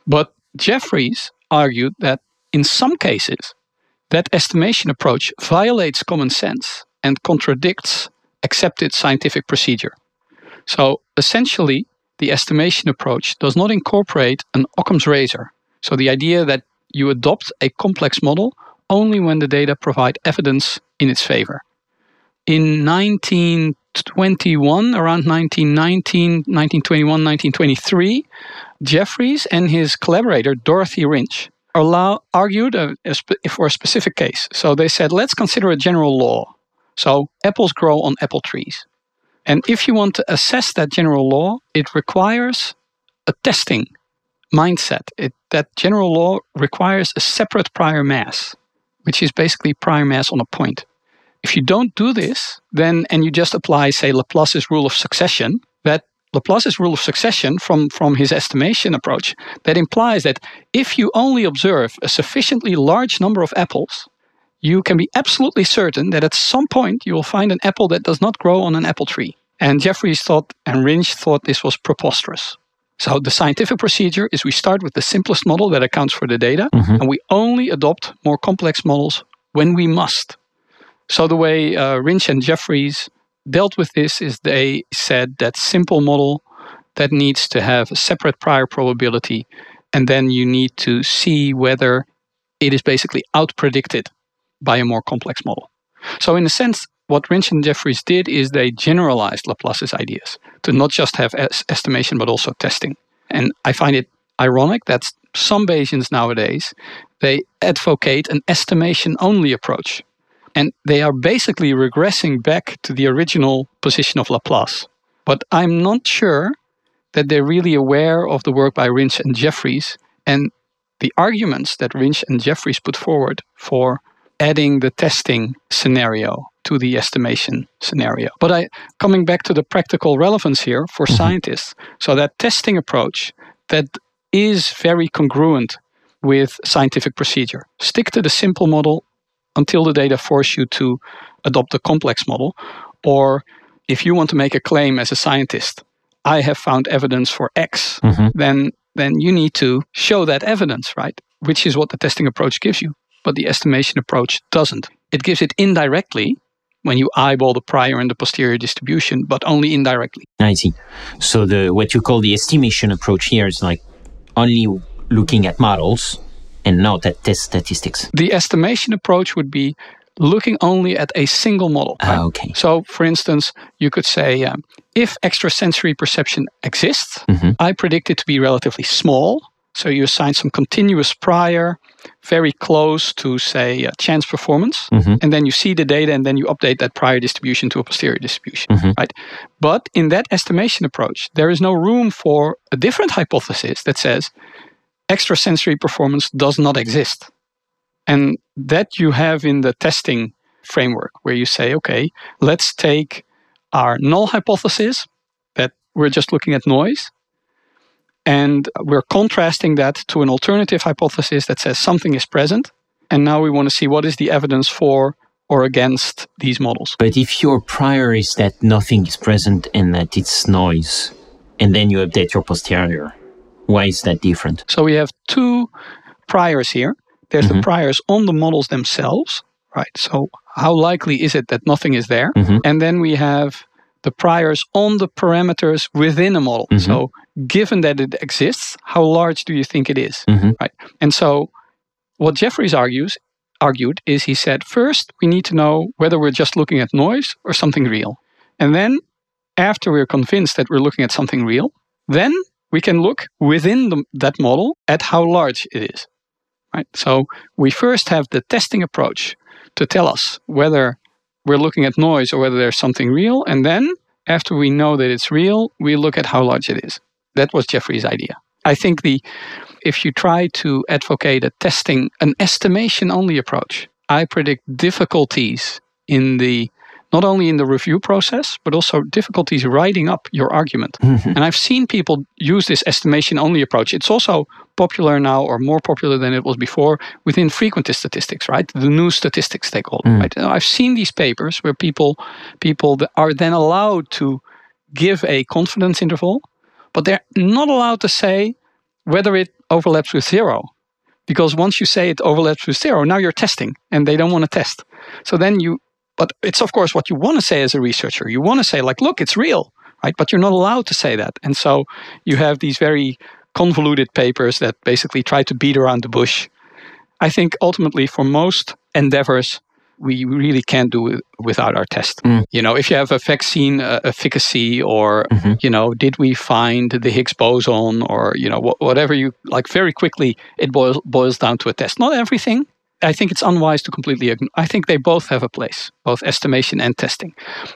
But Jeffreys argued that in some cases, that estimation approach violates common sense and contradicts accepted scientific procedure. So essentially, the estimation approach does not incorporate an Occam's razor. So the idea that you adopt a complex model only when the data provide evidence in its favor. In 1921, around 1919, 1921, 1923, Jeffreys and his collaborator Dorothy Wrinch allow, argued a, a for a specific case. So they said, let's consider a general law. So apples grow on apple trees. And if you want to assess that general law, it requires a testing mindset. It, that general law requires a separate prior mass, which is basically prior mass on a point. If you don't do this, then and you just apply, say, Laplace's rule of succession, that Laplace's rule of succession from, from his estimation approach, that implies that if you only observe a sufficiently large number of apples, you can be absolutely certain that at some point you will find an apple that does not grow on an apple tree. And Jeffreys thought, and Wrinch thought this was preposterous. So the scientific procedure is we start with the simplest model that accounts for the data, mm-hmm. and we only adopt more complex models when we must. So the way uh, Wrinch and Jeffreys dealt with this is they said that simple model that needs to have a separate prior probability, and then you need to see whether it is basically out predicted by a more complex model. So, in a sense, what Wrinch and Jeffreys did is they generalized Laplace's ideas to not just have es- estimation but also testing. And I find it ironic that some Bayesians nowadays they advocate an estimation only approach and they are basically regressing back to the original position of Laplace. But I'm not sure that they're really aware of the work by Wrinch and Jeffreys and the arguments that Wrinch and Jeffreys put forward for adding the testing scenario to the estimation scenario. But I coming back to the practical relevance here for mm-hmm. scientists. So that testing approach that is very congruent with scientific procedure. Stick to the simple model until the data force you to adopt a complex model. Or if you want to make a claim as a scientist, I have found evidence for X, mm-hmm. then then you need to show that evidence, right? Which is what the testing approach gives you. But the estimation approach doesn't. It gives it indirectly when you eyeball the prior and the posterior distribution, but only indirectly. I see. So the what you call the estimation approach here is like only looking at models and not at test statistics. The estimation approach would be looking only at a single model. Right? Ah, okay. So, for instance, you could say um, if extrasensory perception exists, mm-hmm. I predict it to be relatively small. So you assign some continuous prior, very close to, say, chance performance, mm-hmm. and then you see the data, and then you update that prior distribution to a posterior distribution, mm-hmm. right? But in that estimation approach, there is no room for a different hypothesis that says extrasensory performance does not exist. And that you have in the testing framework, where you say, okay, let's take our null hypothesis that we're just looking at noise, and we're contrasting that to an alternative hypothesis that says something is present. And now we want to see what is the evidence for or against these models. But if your prior is that nothing is present and that it's noise, and then you update your posterior, why is that different? So we have two priors here. There's mm-hmm. the priors on the models themselves, right? So how likely is it that nothing is there? Mm-hmm. And then we have the priors on the parameters within a model. Mm-hmm. So given that it exists, how large do you think it is? Mm-hmm. Right. And so what Jeffreys argues, argued is he said, first, we need to know whether we're just looking at noise or something real. And then, after we're convinced that we're looking at something real, then we can look within the, that model at how large it is. Right? So we first have the testing approach to tell us whether we're looking at noise or whether there's something real. And then, after we know that it's real, we look at how large it is. That was Jeffreys' idea. I think the if you try to advocate a testing, an estimation only approach, I predict difficulties in the not only in the review process, but also difficulties writing up your argument. Mm-hmm. And I've seen people use this estimation only approach. It's also popular now, or more popular than it was before, within frequentist statistics, right? The new statistics they call it. Right? I've seen these papers where people people are then allowed to give a confidence interval, but they're not allowed to say whether it overlaps with zero. Because once you say it overlaps with zero, now you're testing and they don't want to test. So then you but it's of course what you want to say as a researcher. You want to say like, look, it's real, right? But you're not allowed to say that. And so you have these very convoluted papers that basically try to beat around the bush. I think ultimately for most endeavors, we really can't do it without our test. You know, if you have a vaccine uh, efficacy or, you know, did we find the Higgs boson or, you know, wh- whatever you like, very quickly it boils, boils down to a test. Not everything. I think it's unwise to completely ignore. I think they both have a place, both estimation and testing.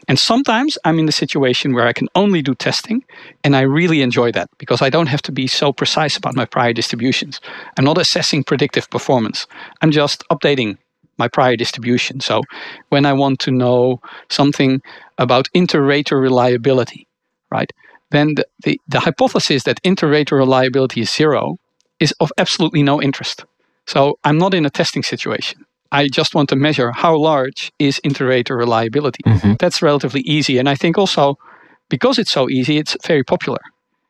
And sometimes I'm in the situation where I can only do testing, and I really enjoy that because I don't have to be so precise about my prior distributions. I'm not assessing predictive performance. I'm just updating my prior distribution. So when I want to know something about inter-rater reliability, right, then the, the, the hypothesis that inter-rater reliability is zero is of absolutely no interest. So I'm not in a testing situation. I just want to measure how large is inter-rater reliability. Mm-hmm. That's relatively easy. And I think also because it's so easy, it's very popular.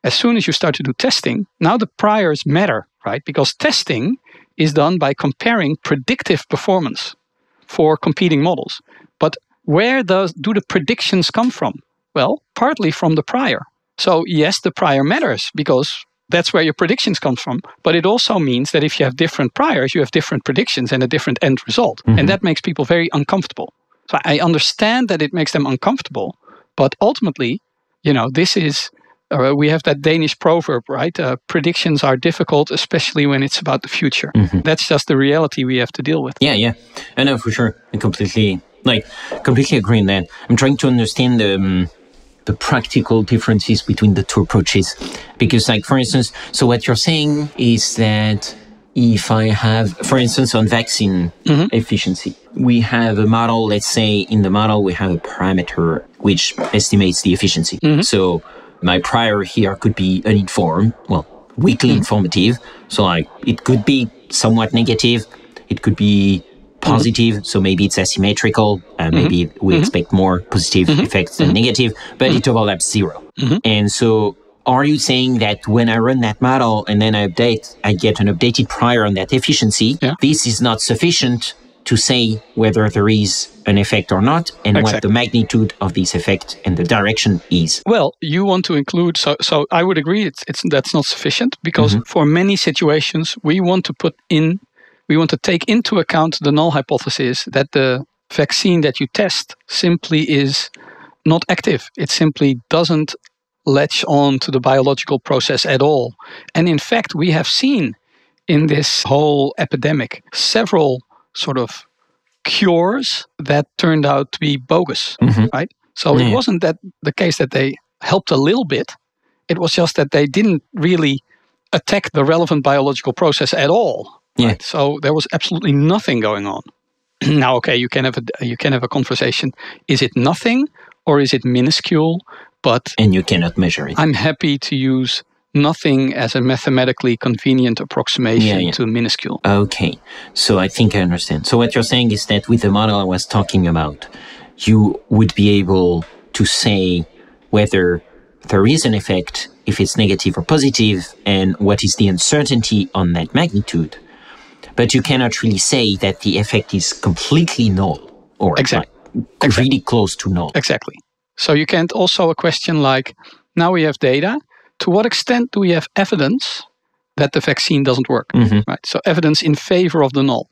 As soon as you start to do testing, now the priors matter, right? Because testing is done by comparing predictive performance for competing models. But where does do the predictions come from? Well, partly from the prior. So yes, the prior matters because that's where your predictions come from. But it also means that if you have different priors, you have different predictions and a different end result. And that makes people very uncomfortable. So I understand that it makes them uncomfortable, but ultimately, you know, this is uh, we have that Danish proverb, right? Uh, predictions are difficult, especially when it's about the future. That's just the reality we have to deal with. Yeah, yeah. I know for sure. I completely like completely agree on that. I'm trying to understand the um, the practical differences between the two approaches because, like, for instance, so what you're saying is that if I have, for instance, on vaccine mm-hmm. efficiency, we have a model. Let's say in the model we have a parameter which estimates the efficiency. Mm-hmm. So my prior here could be uninformed, well, weakly mm-hmm. informative. So like it could be somewhat negative. It could be Mm-hmm. positive. So maybe it's asymmetrical. Uh, mm-hmm. maybe we mm-hmm. expect more positive effects than negative, but it overlaps 0 And so are you saying that when I run that model and then I update, I get an updated prior on that efficiency? Yeah. This is not sufficient to say whether there is an effect or not and what the magnitude of this effect and the direction is. Well, you want to include so so I would agree it's it's that's not sufficient because for many situations we want to put in we want to take into account the null hypothesis that the vaccine that you test simply is not active. It simply doesn't latch on to the biological process at all. And in fact, we have seen in this whole epidemic several sort of cures that turned out to be bogus, mm-hmm. right? So Yeah. it wasn't that the case that they helped a little bit. It was just that they didn't really attack the relevant biological process at all. Yeah. right? So there was absolutely nothing going on. now, okay, you can have a you can have a conversation. Is it nothing or is it minuscule? But And you cannot measure it. I'm happy to use nothing as a mathematically convenient approximation Yeah, yeah. to minuscule. Okay, so I think I understand. So what you're saying is that with the model I was talking about, you would be able to say whether there is an effect, if it's negative or positive, and what is the uncertainty on that magnitude. But you cannot really say that the effect is completely null or Exact- like really close to null. Exactly. So you can't also a question like now we have data. To what extent do we have evidence that the vaccine doesn't work? Mhm. Right. So evidence in favor of the null.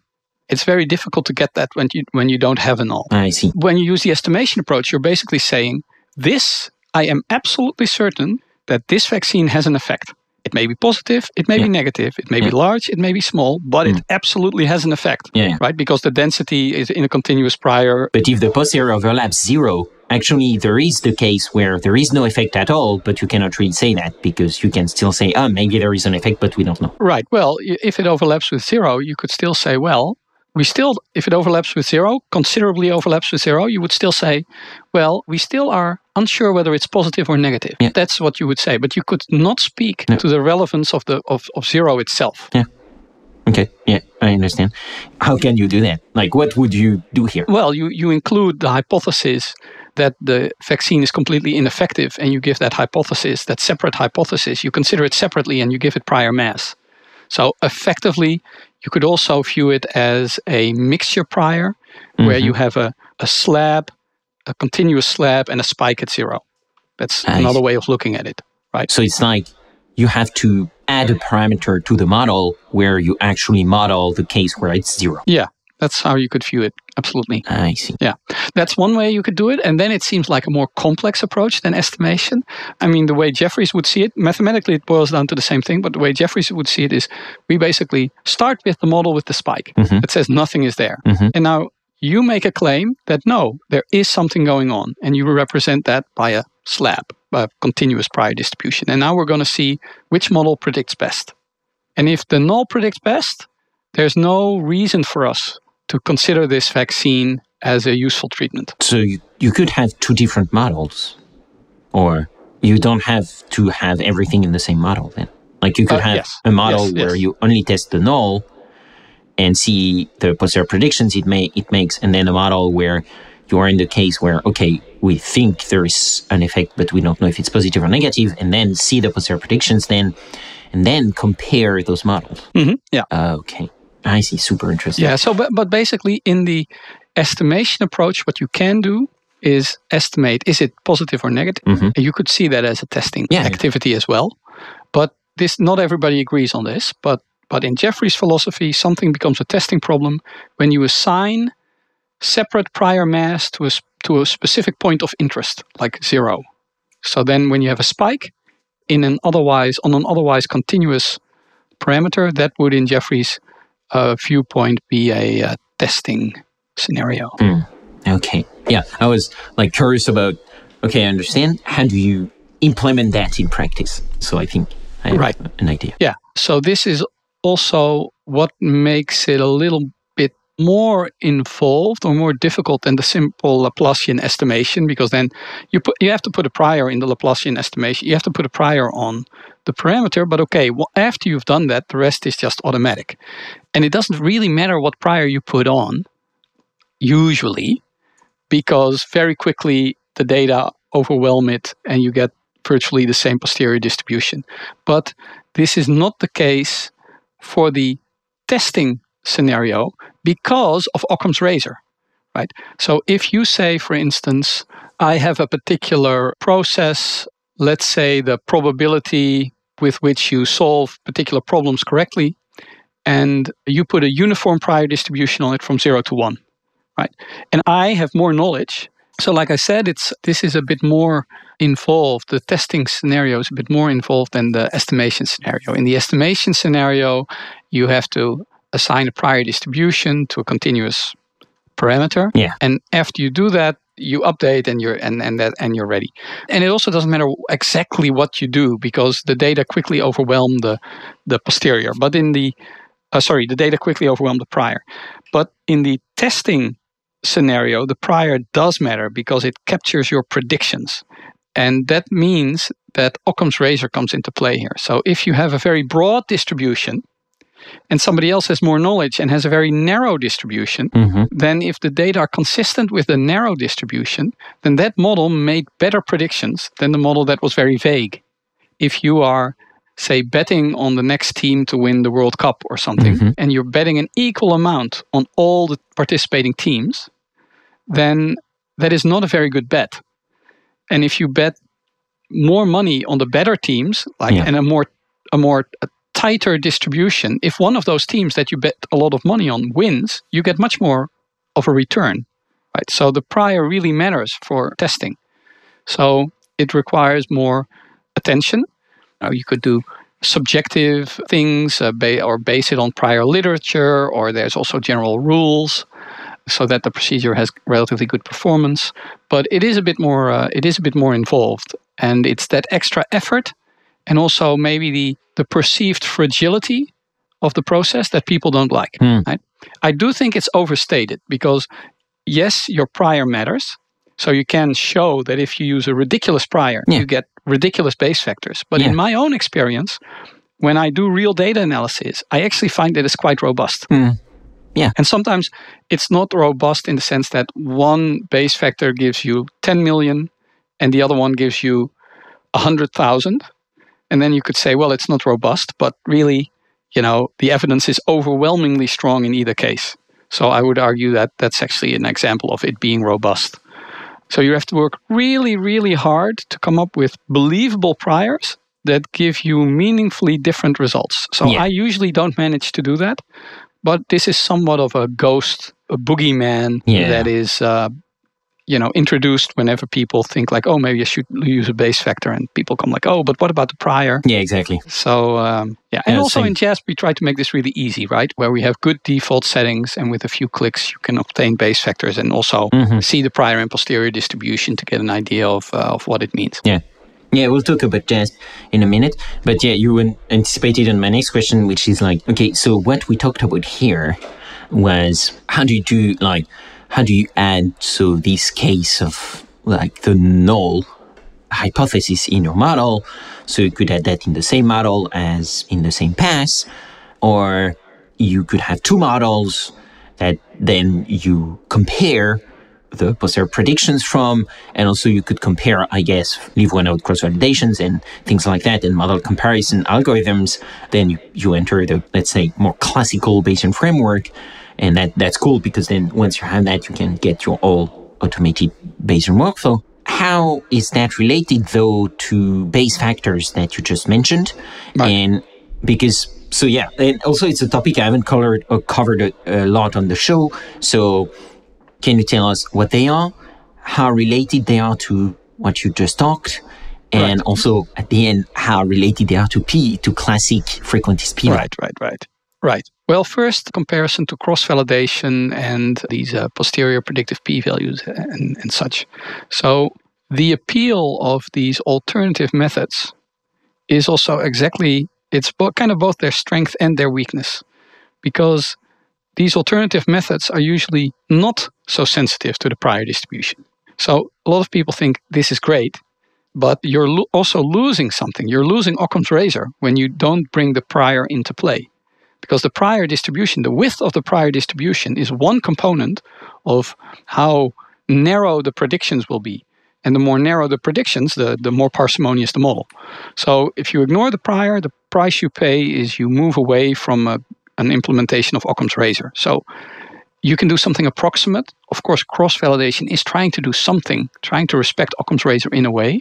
It's very difficult to get that when you when you don't have a null. I see. When you use the estimation approach, you're basically saying this I am absolutely certain that this vaccine has an effect. It may be positive, it may Yeah. be negative, it may be large, it may be small, but it mm. absolutely has an effect. Yeah, yeah. Right? Because the density is in a continuous prior. But if the posterior overlaps zero, actually there is the case where there is no effect at all, but you cannot really say that because you can still say, oh, maybe there is an effect, but we don't know. Right. Well, if it overlaps with zero, you could still say, well, we still, if it overlaps with zero, considerably overlaps with zero, you would still say, well, we still are unsure whether it's positive or negative. Yeah. That's what you would say. But you could not speak to the relevance of the of, of zero itself. Yeah. Okay, yeah, I understand. How can you do that? Like, what would you do here? Well, you, you include the hypothesis that the vaccine is completely ineffective and you give that hypothesis, that separate hypothesis, you consider it separately and you give it prior mass. So effectively, you could also view it as a mixture prior where Mm-hmm. you have a, a slab, a continuous slab, and a spike at zero. That's I another way of looking at it, right? So it's like you have to add a parameter to the model where you actually model the case where it's zero. Yeah, that's how you could view it. Absolutely. I see. Yeah, that's one way you could do it. And then it seems like a more complex approach than estimation. I mean, the way Jeffreys would see it, mathematically, it boils down to the same thing. But the way Jeffreys would see it is we basically start with the model with the spike Mhm. that says nothing is there. Mhm. And now you make a claim that no, there is something going on. And you represent that by a slab, by a continuous prior distribution. And now we're going to see which model predicts best. And if the null predicts best, there's no reason for us to consider this vaccine as a useful treatment. So you, you could have two different models, or you don't have to have everything in the same model then. Like you could Uh, have yes. a model Yes, where yes. you only test the null and see the posterior predictions it may it makes, and then a model where you are in the case where okay we think there is an effect, but we don't know if it's positive or negative, and then see the posterior predictions then, and then compare those models. mm-hmm. yeah. Okay, I see. Super interesting. Yeah. So, but, but basically, in the estimation approach, what you can do is estimate is it positive or negative. Mhm. And you could see that as a testing Yeah. activity as well. But this, not everybody agrees on this. But but in Jeffreys' philosophy, something becomes a testing problem when you assign separate prior mass to a to a specific point of interest, like zero. So then, when you have a spike in an otherwise on an otherwise continuous parameter, that would, in Jeffreys' uh, viewpoint, be a uh, testing scenario. Okay. Yeah, I was like curious about. Okay, I understand. How do you implement that in practice? So I think I have Right. an idea. Yeah. So this is also what makes it a little bit more involved or more difficult than the simple Laplacian estimation, because then you put you have to put a prior in the Laplacian estimation. You have to put a prior on the parameter. But okay, well, after you've done that, the rest is just automatic, and it doesn't really matter what prior you put on, usually, because very quickly the data overwhelm it, and you get virtually the same posterior distribution. But this is not the case for the testing scenario because of Occam's razor, right? So if you say, for instance, I have a particular process, let's say the probability with which you solve particular problems correctly, and you put a uniform prior distribution on it from zero to one, right? And I have more knowledge. So, like I said, it's this is a bit more involved. The testing scenario is a bit more involved than the estimation scenario. In the estimation scenario, you have to assign a prior distribution to a continuous parameter. Yeah. And after you do that, you update and you're and, and that and you're ready. And it also doesn't matter exactly what you do because the data quickly overwhelm the the posterior. But in the uh, sorry, the data quickly overwhelm the prior. But in the testing scenario, the prior does matter because it captures your predictions. And that means that Occam's razor comes into play here. So if you have a very broad distribution and somebody else has more knowledge and has a very narrow distribution, hmm then if the data are consistent with the narrow distribution, then that model made better predictions than the model that was very vague. If you are, say, betting on the next team to win the World Cup or something, Mhm. and you're betting an equal amount on all the participating teams, then that is not a very good bet. And if you bet more money on the better teams, like Yeah. and a more a more uh, tighter distribution, if one of those teams that you bet a lot of money on wins, you get much more of a return. Right? So the prior really matters for testing. So it requires more attention. Now you could do subjective things uh, ba- or base it on prior literature, or there's also general rules so that the procedure has relatively good performance. But it is a bit more uh, it is a bit more involved, and it's that extra effort, and also maybe the the perceived fragility of the process that people don't like. Mm. Right? I do think it's overstated because yes, your prior matters. So you can show that if you use a ridiculous prior, Yeah. you get ridiculous Bayes factors. But Yeah. in my own experience, when I do real data analysis, I actually find that it's quite robust. Mm. Yeah. And sometimes it's not robust in the sense that one Bayes factor gives you 10 million and the other one gives you 100,000. And then you could say, well, it's not robust, but really, you know, the evidence is overwhelmingly strong in either case. So I would argue that that's actually an example of it being robust. So you have to work really, really hard to come up with believable priors that give you meaningfully different results. So Yeah. I usually don't manage to do that, but this is somewhat of a ghost, a boogeyman Yeah. that is, uh, you know, introduced whenever people think like, oh, maybe I should use a Bayes factor, and people come like, oh, but what about the prior? Yeah, exactly. So um, yeah, and also same. in JASP we try to make this really easy, right? Where we have good default settings, and with a few clicks you can obtain Bayes factors and also Mhm. see the prior and posterior distribution to get an idea of uh, of what it means. Yeah. Yeah, we'll talk about JASP in a minute. But yeah, you anticipated on my next question, which is like, okay, so what we talked about here was how do you do, like, how do you add, so this case of like the null hypothesis in your model? So you could add that in the same model as in the same pass, or you could have two models that then you compare the posterior predictions from, and also you could compare, I guess, leave one out cross validations and things like that, and model comparison algorithms. Then you, you enter the, let's say, more classical Bayesian framework, and that, that's cool because then once you have that, you can get your all automated Bayesian workflow. How is that related though to Bayes factors that you just mentioned? And because so yeah, and also it's a topic I haven't covered uh, covered a, a lot on the show. So can you tell us what they are, how related they are to what you just talked, and also at the end how related they are to P to classic frequentist P? Right, right, right, right. Well, first comparison to cross validation and these uh, posterior predictive p values and, and such. So the appeal of these alternative methods is also exactly it's kind of both their strength and their weakness because these alternative methods are usually not so sensitive to the prior distribution. So a lot of people think this is great, but you're lo- also losing something. You're losing Occam's razor when you don't bring the prior into play. Because the prior distribution, the width of the prior distribution, is one component of how narrow the predictions will be. And the more narrow the predictions, the, the more parsimonious the model. So if you ignore the prior, the price you pay is you move away from a, an implementation of Occam's razor. So you can do something approximate. Of course, cross validation is trying to do something, trying to respect Occam's razor in a way.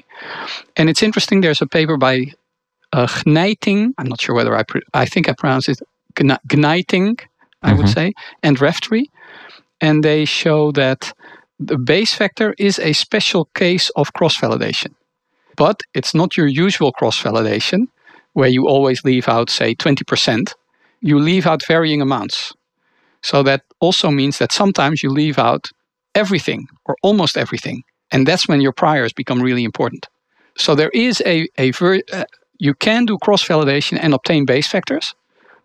And it's interesting, there's a paper by uh, Gneiting, I'm not sure whether I, pr- I think I pronounce it Gneiting, I would say, and Raftery. And they show that the Bayes factor is a special case of cross validation. But it's not your usual cross validation where you always leave out, say, 20%. You leave out varying amounts. So that also means that sometimes you leave out everything or almost everything. And that's when your priors become really important. So there is a, a ver- uh, you can do cross validation and obtain Bayes factors,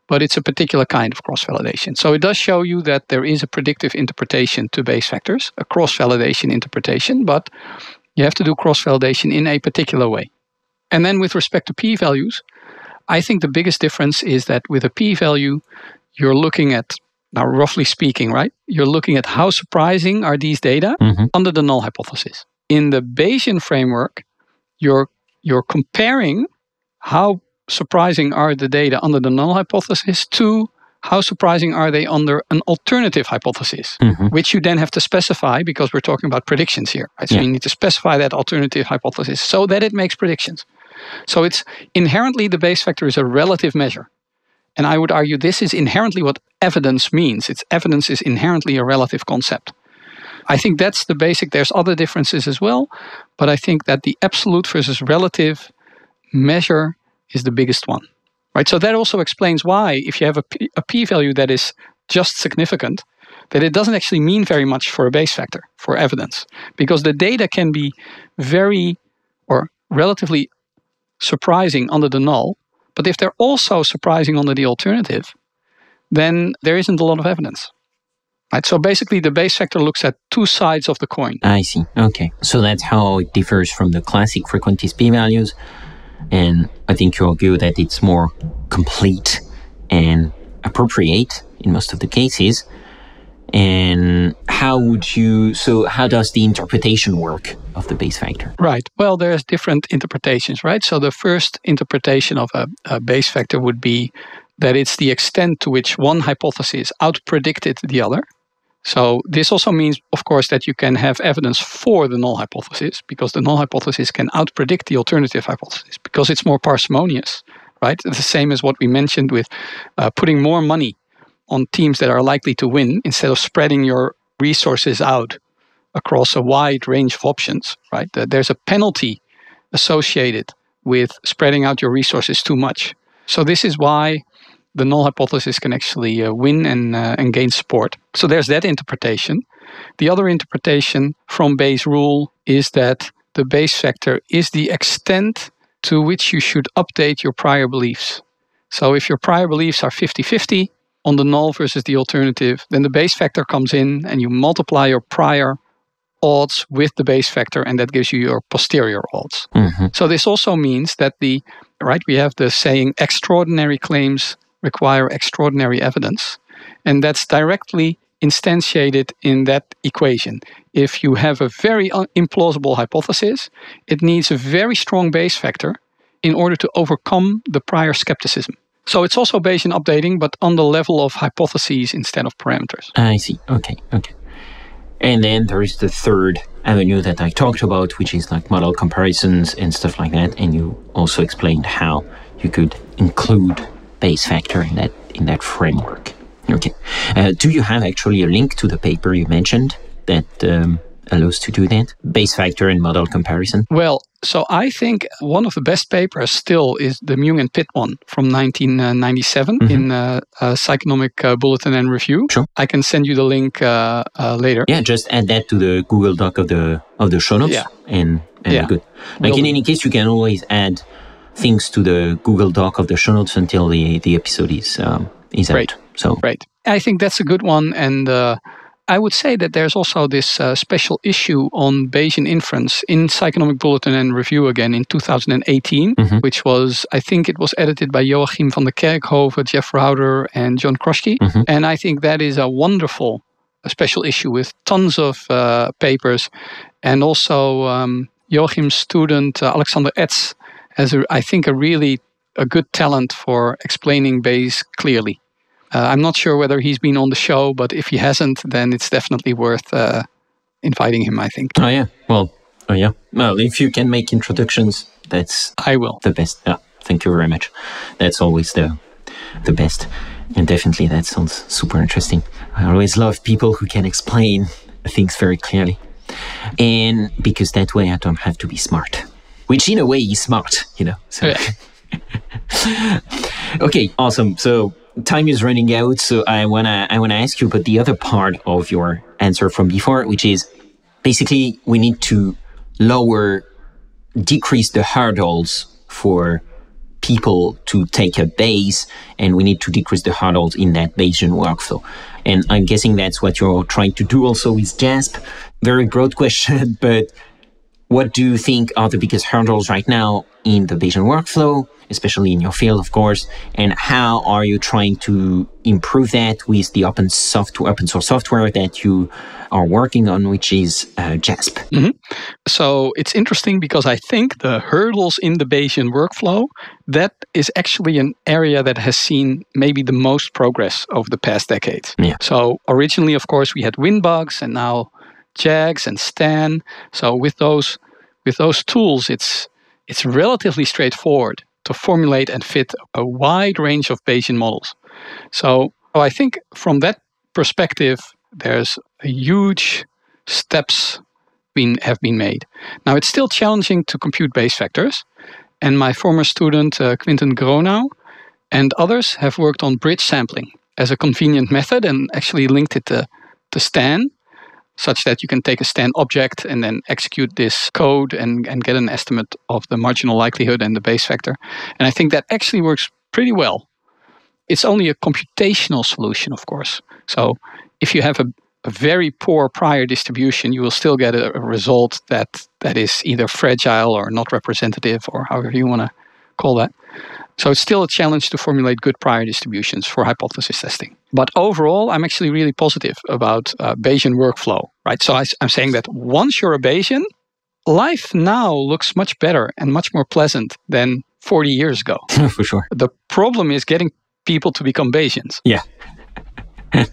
but it's a particular kind of cross validation. So it does show you that there is a predictive interpretation to Bayes factors, a cross validation interpretation, but you have to do cross validation in a particular way. And then with respect to p values, I think the biggest difference is that with a p value, you're looking at, now roughly speaking, right? You're looking at how surprising are these data Mhm. under the null hypothesis. In the Bayesian framework, you're you're comparing how surprising are the data under the null hypothesis to how surprising are they under an alternative hypothesis, Mhm. which you then have to specify because we're talking about predictions here. Right? So Yeah. you need to specify that alternative hypothesis so that it makes predictions. So it's inherently the Bayes factor is a relative measure. And I would argue this is inherently what evidence means. It's evidence is inherently a relative concept. I think that's the basic. There's other differences as well, but I think that the absolute versus relative measure is the biggest one. Right? So that also explains why if you have a p, a p value that is just significant, that it doesn't actually mean very much for a Bayes factor, for evidence, because the data can be very or relatively surprising under the null, but if they're also surprising under the alternative, then there isn't a lot of evidence. Right, so basically, the Bayes factor looks at two sides of the coin. I see. Okay. So that's how it differs from the classic frequentist p values. And I think you argue that it's more complete and appropriate in most of the cases. And how would you, so how does the interpretation work of the Bayes factor? Right. Well, there's different interpretations, right? So the first interpretation of a, a Bayes factor would be that it's the extent to which one hypothesis outpredicted the other. So this also means, of course, that you can have evidence for the null hypothesis because the null hypothesis can outpredict the alternative hypothesis because it's more parsimonious, right? The same as what we mentioned with uh, putting more money on teams that are likely to win instead of spreading your resources out across a wide range of options, right? There's a penalty associated with spreading out your resources too much. So this is why the null hypothesis can actually uh, win and, uh, and gain support. So there's that interpretation. The other interpretation from Bayes' rule is that the Bayes factor is the extent to which you should update your prior beliefs. So if your prior beliefs are 50 50 on the null versus the alternative, then the Bayes factor comes in and you multiply your prior odds with the Bayes factor, and that gives you your posterior odds. Mm-hmm. So this also means that the right we have the saying extraordinary claims require extraordinary evidence. And that's directly instantiated in that equation. If you have a very implausible hypothesis, it needs a very strong Bayes factor in order to overcome the prior skepticism. So it's also Bayesian updating, but on the level of hypotheses instead of parameters. I see. Okay. Okay. And then there is the third avenue that I talked about, which is like model comparisons and stuff like that. And you also explained how you could include Bayes factor in that in that framework. Okay. Uh, do you have actually a link to the paper you mentioned that um, allows to do that? Bayes factor and model comparison? Well, so I think one of the best papers still is the Myung and Pitt one from 1997 mm-hmm. in uh, uh, Psychonomic uh, Bulletin and Review. Sure. I can send you the link uh, uh, later. Yeah, just add that to the Google Doc of the of the show notes. Yeah. And, and yeah. good. Like we'll in any case, you can always add things to the Google Doc of the show notes until the, the episode is, um, is right. out. So, right. I think that's a good one. And uh, I would say that there's also this uh, special issue on Bayesian inference in Psychonomic Bulletin and Review again in 2018, mm-hmm. which was, I think it was edited by Joachim Vandekerckhove, Jeff Rouder, and John Kruschke. Mm-hmm. And I think that is a wonderful a special issue with tons of uh, papers. And also um, Joachim's student, uh, Alexander Etz, has, a, I think, a really a good talent for explaining Bayes clearly. Uh, I'm not sure whether he's been on the show, but if he hasn't, then it's definitely worth uh, inviting him. I think. Oh yeah, well, oh yeah. Well, if you can make introductions, that's I will the best. Yeah, thank you very much. That's always the the best, and definitely that sounds super interesting. I always love people who can explain things very clearly, and because that way I don't have to be smart which in a way is smart, you know. So. okay, awesome. So time is running out, so I wanna I wanna ask you about the other part of your answer from before, which is basically we need to lower, decrease the hurdles for people to take a base, and we need to decrease the hurdles in that Bayesian workflow. And I'm guessing that's what you're trying to do also with JASP. Very broad question, but what do you think are the biggest hurdles right now in the Bayesian workflow, especially in your field, of course? And how are you trying to improve that with the open software, open source software that you are working on, which is uh, JASP? Mm-hmm. So it's interesting because I think the hurdles in the Bayesian workflow that is actually an area that has seen maybe the most progress over the past decade. Yeah. So originally, of course, we had WinBUGS, and now JAGS and Stan. So with those with those tools, it's it's relatively straightforward to formulate and fit a wide range of Bayesian models. So I think from that perspective, there's a huge steps been have been made. Now it's still challenging to compute Bayes factors, and my former student uh, Quentin Gronau and others have worked on bridge sampling as a convenient method and actually linked it to, to Stan, such that you can take a Stan object and then execute this code and, and get an estimate of the marginal likelihood and the Bayes factor. And I think that actually works pretty well. It's only a computational solution, of course. So if you have a, a very poor prior distribution, you will still get a, a result that, that is either fragile or not representative, or however you want to call that. So it's still a challenge to formulate good prior distributions for hypothesis testing. But overall, I'm actually really positive about uh, Bayesian workflow, right? So I, I'm saying that once you're a Bayesian, life now looks much better and much more pleasant than 40 years ago. For sure. The problem is getting people to become Bayesians. Yeah.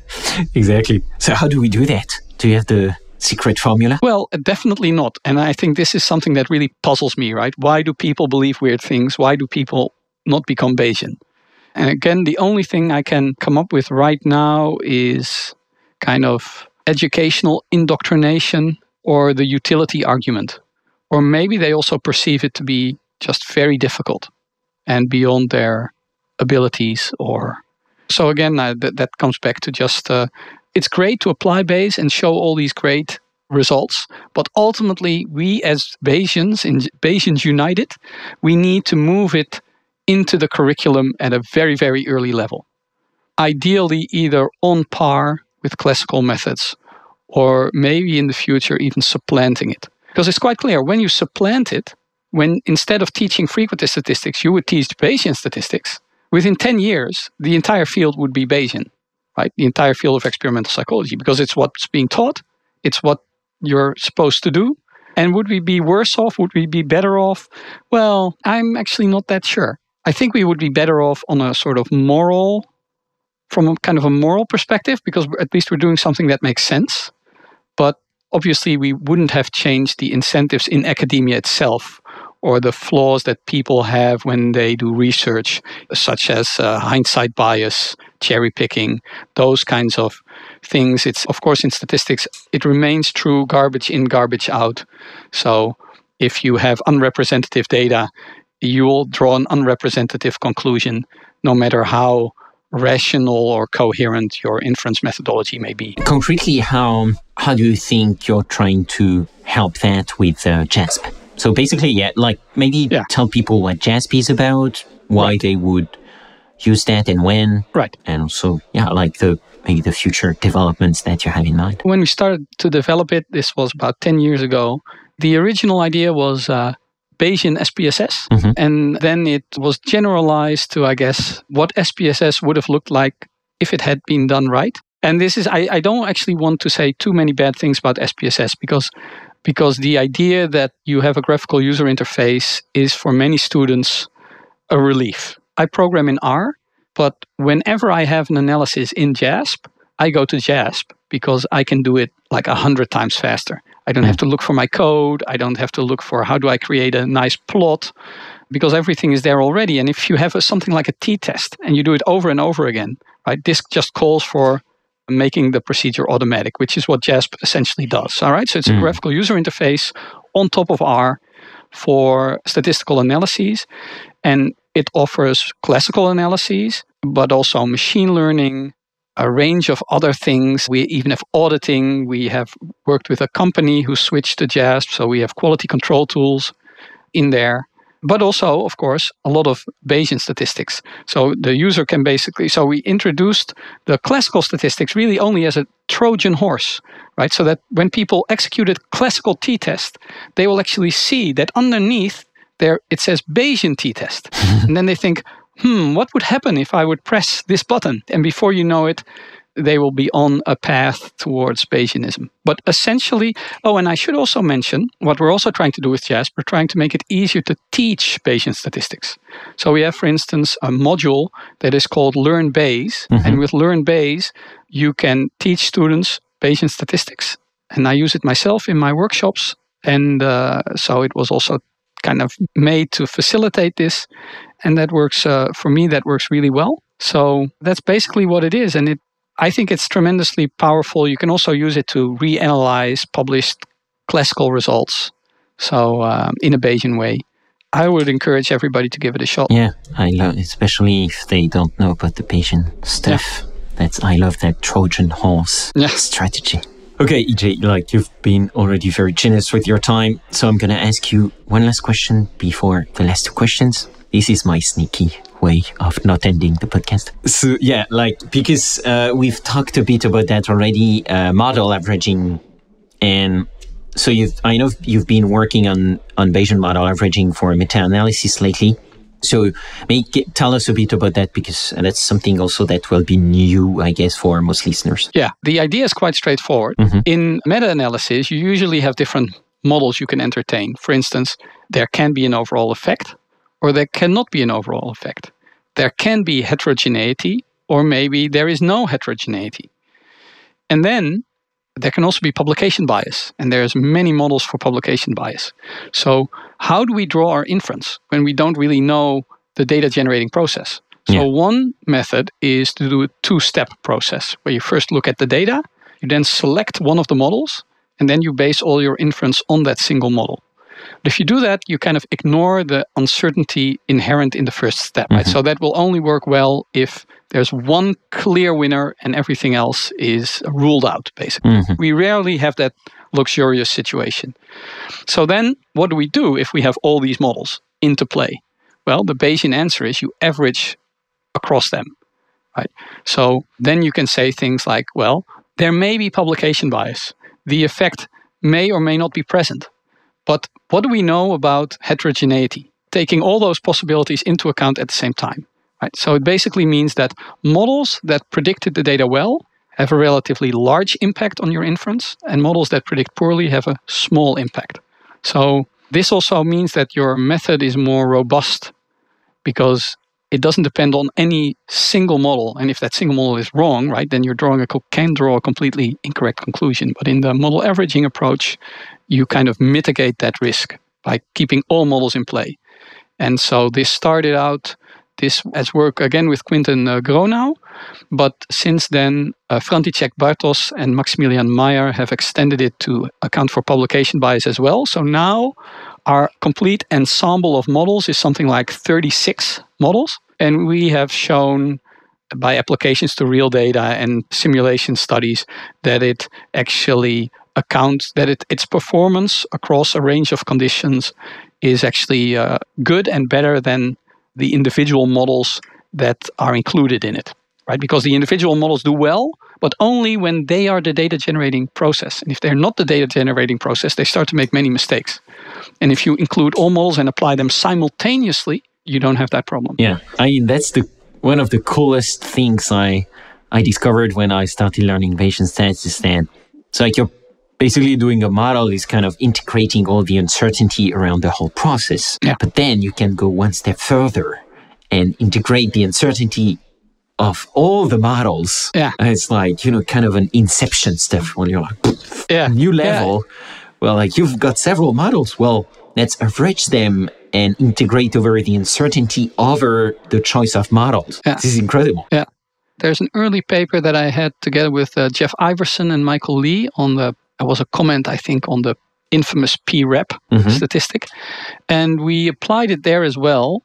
exactly. So how do we do that? Do you have the secret formula? Well, definitely not. And I think this is something that really puzzles me, right? Why do people believe weird things? Why do people not become Bayesian? And again, the only thing I can come up with right now is kind of educational indoctrination or the utility argument. Or maybe they also perceive it to be just very difficult and beyond their abilities or so again uh, that, that comes back to just uh, it's great to apply Bayes and show all these great results but ultimately we as bayesians in bayesians united we need to move it into the curriculum at a very very early level ideally either on par with classical methods or maybe in the future even supplanting it because it's quite clear when you supplant it when instead of teaching frequentist statistics you would teach bayesian statistics within 10 years, the entire field would be Bayesian, right? The entire field of experimental psychology, because it's what's being taught, it's what you're supposed to do. And would we be worse off? Would we be better off? Well, I'm actually not that sure. I think we would be better off on a sort of moral, from a kind of a moral perspective, because at least we're doing something that makes sense. But obviously, we wouldn't have changed the incentives in academia itself or the flaws that people have when they do research, such as uh, hindsight bias, cherry picking, those kinds of things. It's, of course, in statistics, it remains true garbage in, garbage out. So if you have unrepresentative data, you will draw an unrepresentative conclusion, no matter how rational or coherent your inference methodology may be. Concretely, how how do you think you're trying to help that with uh, JASP? So basically, yeah, like maybe yeah. tell people what JASP is about, why right. they would use that and when. Right. And also, yeah, like the maybe the future developments that you have in mind. When we started to develop it, this was about 10 years ago. The original idea was uh, Bayesian SPSS. Mm-hmm. And then it was generalized to, I guess, what SPSS would have looked like if it had been done right. And this is, I, I don't actually want to say too many bad things about SPSS because because the idea that you have a graphical user interface is for many students a relief. I program in R, but whenever I have an analysis in JASP, I go to JASP because I can do it like a hundred times faster. I don't have to look for my code. I don't have to look for how do I create a nice plot because everything is there already. And if you have a, something like a t-test and you do it over and over again, right, this just calls for making the procedure automatic, which is what JASP essentially does. All right, so it's mm. a graphical user interface on top of R for statistical analyses, and it offers classical analyses, but also machine learning, a range of other things. We even have auditing. We have worked with a company who switched to JASP, so we have quality control tools in there but also, of course, a lot of Bayesian statistics. So the user can basically, so we introduced the classical statistics really only as a Trojan horse, right? So that when people executed classical t-test, they will actually see that underneath there it says Bayesian t-test. and then they think, hmm, what would happen if I would press this button? And before you know it, they will be on a path towards Bayesianism. But essentially, oh, and I should also mention what we're also trying to do with JASP, we're trying to make it easier to teach Bayesian statistics. So we have, for instance, a module that is called Learn Bayes. Mm-hmm. And with Learn Bayes, you can teach students Bayesian statistics. And I use it myself in my workshops. And uh, so it was also kind of made to facilitate this. And that works, uh, for me, that works really well. So that's basically what it is. And it, I think it's tremendously powerful. You can also use it to reanalyze published classical results. So um, in a Bayesian way. I would encourage everybody to give it a shot. Yeah, I love, especially if they don't know about the Bayesian stuff. Yeah. That's I love that Trojan horse yeah. strategy. Okay, EJ, like you've been already very generous with your time, so I'm gonna ask you one last question before the last two questions. This is my sneaky way of not ending the podcast. So yeah, like because uh, we've talked a bit about that already, uh, model averaging, and so you've, I know you've been working on on Bayesian model averaging for meta-analysis lately. So, may get, tell us a bit about that because that's something also that will be new, I guess, for most listeners. Yeah, the idea is quite straightforward. Mm-hmm. In meta analysis, you usually have different models you can entertain. For instance, there can be an overall effect, or there cannot be an overall effect. There can be heterogeneity, or maybe there is no heterogeneity. And then there can also be publication bias, and there's many models for publication bias. So how do we draw our inference when we don't really know the data generating process? So yeah. one method is to do a two-step process where you first look at the data, you then select one of the models, and then you base all your inference on that single model. But if you do that, you kind of ignore the uncertainty inherent in the first step, mm-hmm. right? So that will only work well if there's one clear winner and everything else is ruled out, basically. Mm-hmm. We rarely have that luxurious situation. So then what do we do if we have all these models into play? Well, the Bayesian answer is you average across them, right? So then you can say things like, well, there may be publication bias. The effect may or may not be present. But what do we know about heterogeneity? Taking all those possibilities into account at the same time. Right? So it basically means that models that predicted the data well have a relatively large impact on your inference, and models that predict poorly have a small impact. So this also means that your method is more robust because it doesn't depend on any single model. And if that single model is wrong, right, then you're drawing a can draw a completely incorrect conclusion. But in the model averaging approach, you kind of mitigate that risk by keeping all models in play. And so this started out this as work again with Quentin uh, Gronau, but since then, uh, Bartos and Maximilian Maier have extended it to account for publication bias as well. So now our complete ensemble of models is something like 36 models. And we have shown by applications to real data and simulation studies that it actually account that it, its performance across a range of conditions is actually uh, good and better than the individual models that are included in it, right? Because the individual models do well, but only when they are the data generating process. And if they're not the data generating process, they start to make many mistakes. And if you include all models and apply them simultaneously, you don't have that problem. Yeah, I mean that's the one of the coolest things I I discovered when I started learning Bayesian stats is that it's like you're basically doing a model is kind of integrating all the uncertainty around the whole process. Yeah. But then you can go one step further and integrate the uncertainty of all the models. Yeah. And it's like, you know, kind of an inception stuff when you're like, yeah. new level. Yeah. Well, like you've got several models. Well, let's average them and integrate over the uncertainty over the choice of models. Yeah. This is incredible. Yeah. There's an early paper that I had together with uh, Geoff Iverson and Michael Lee on the there was a comment, I think, on the infamous p-rep mm-hmm. statistic, and we applied it there as well.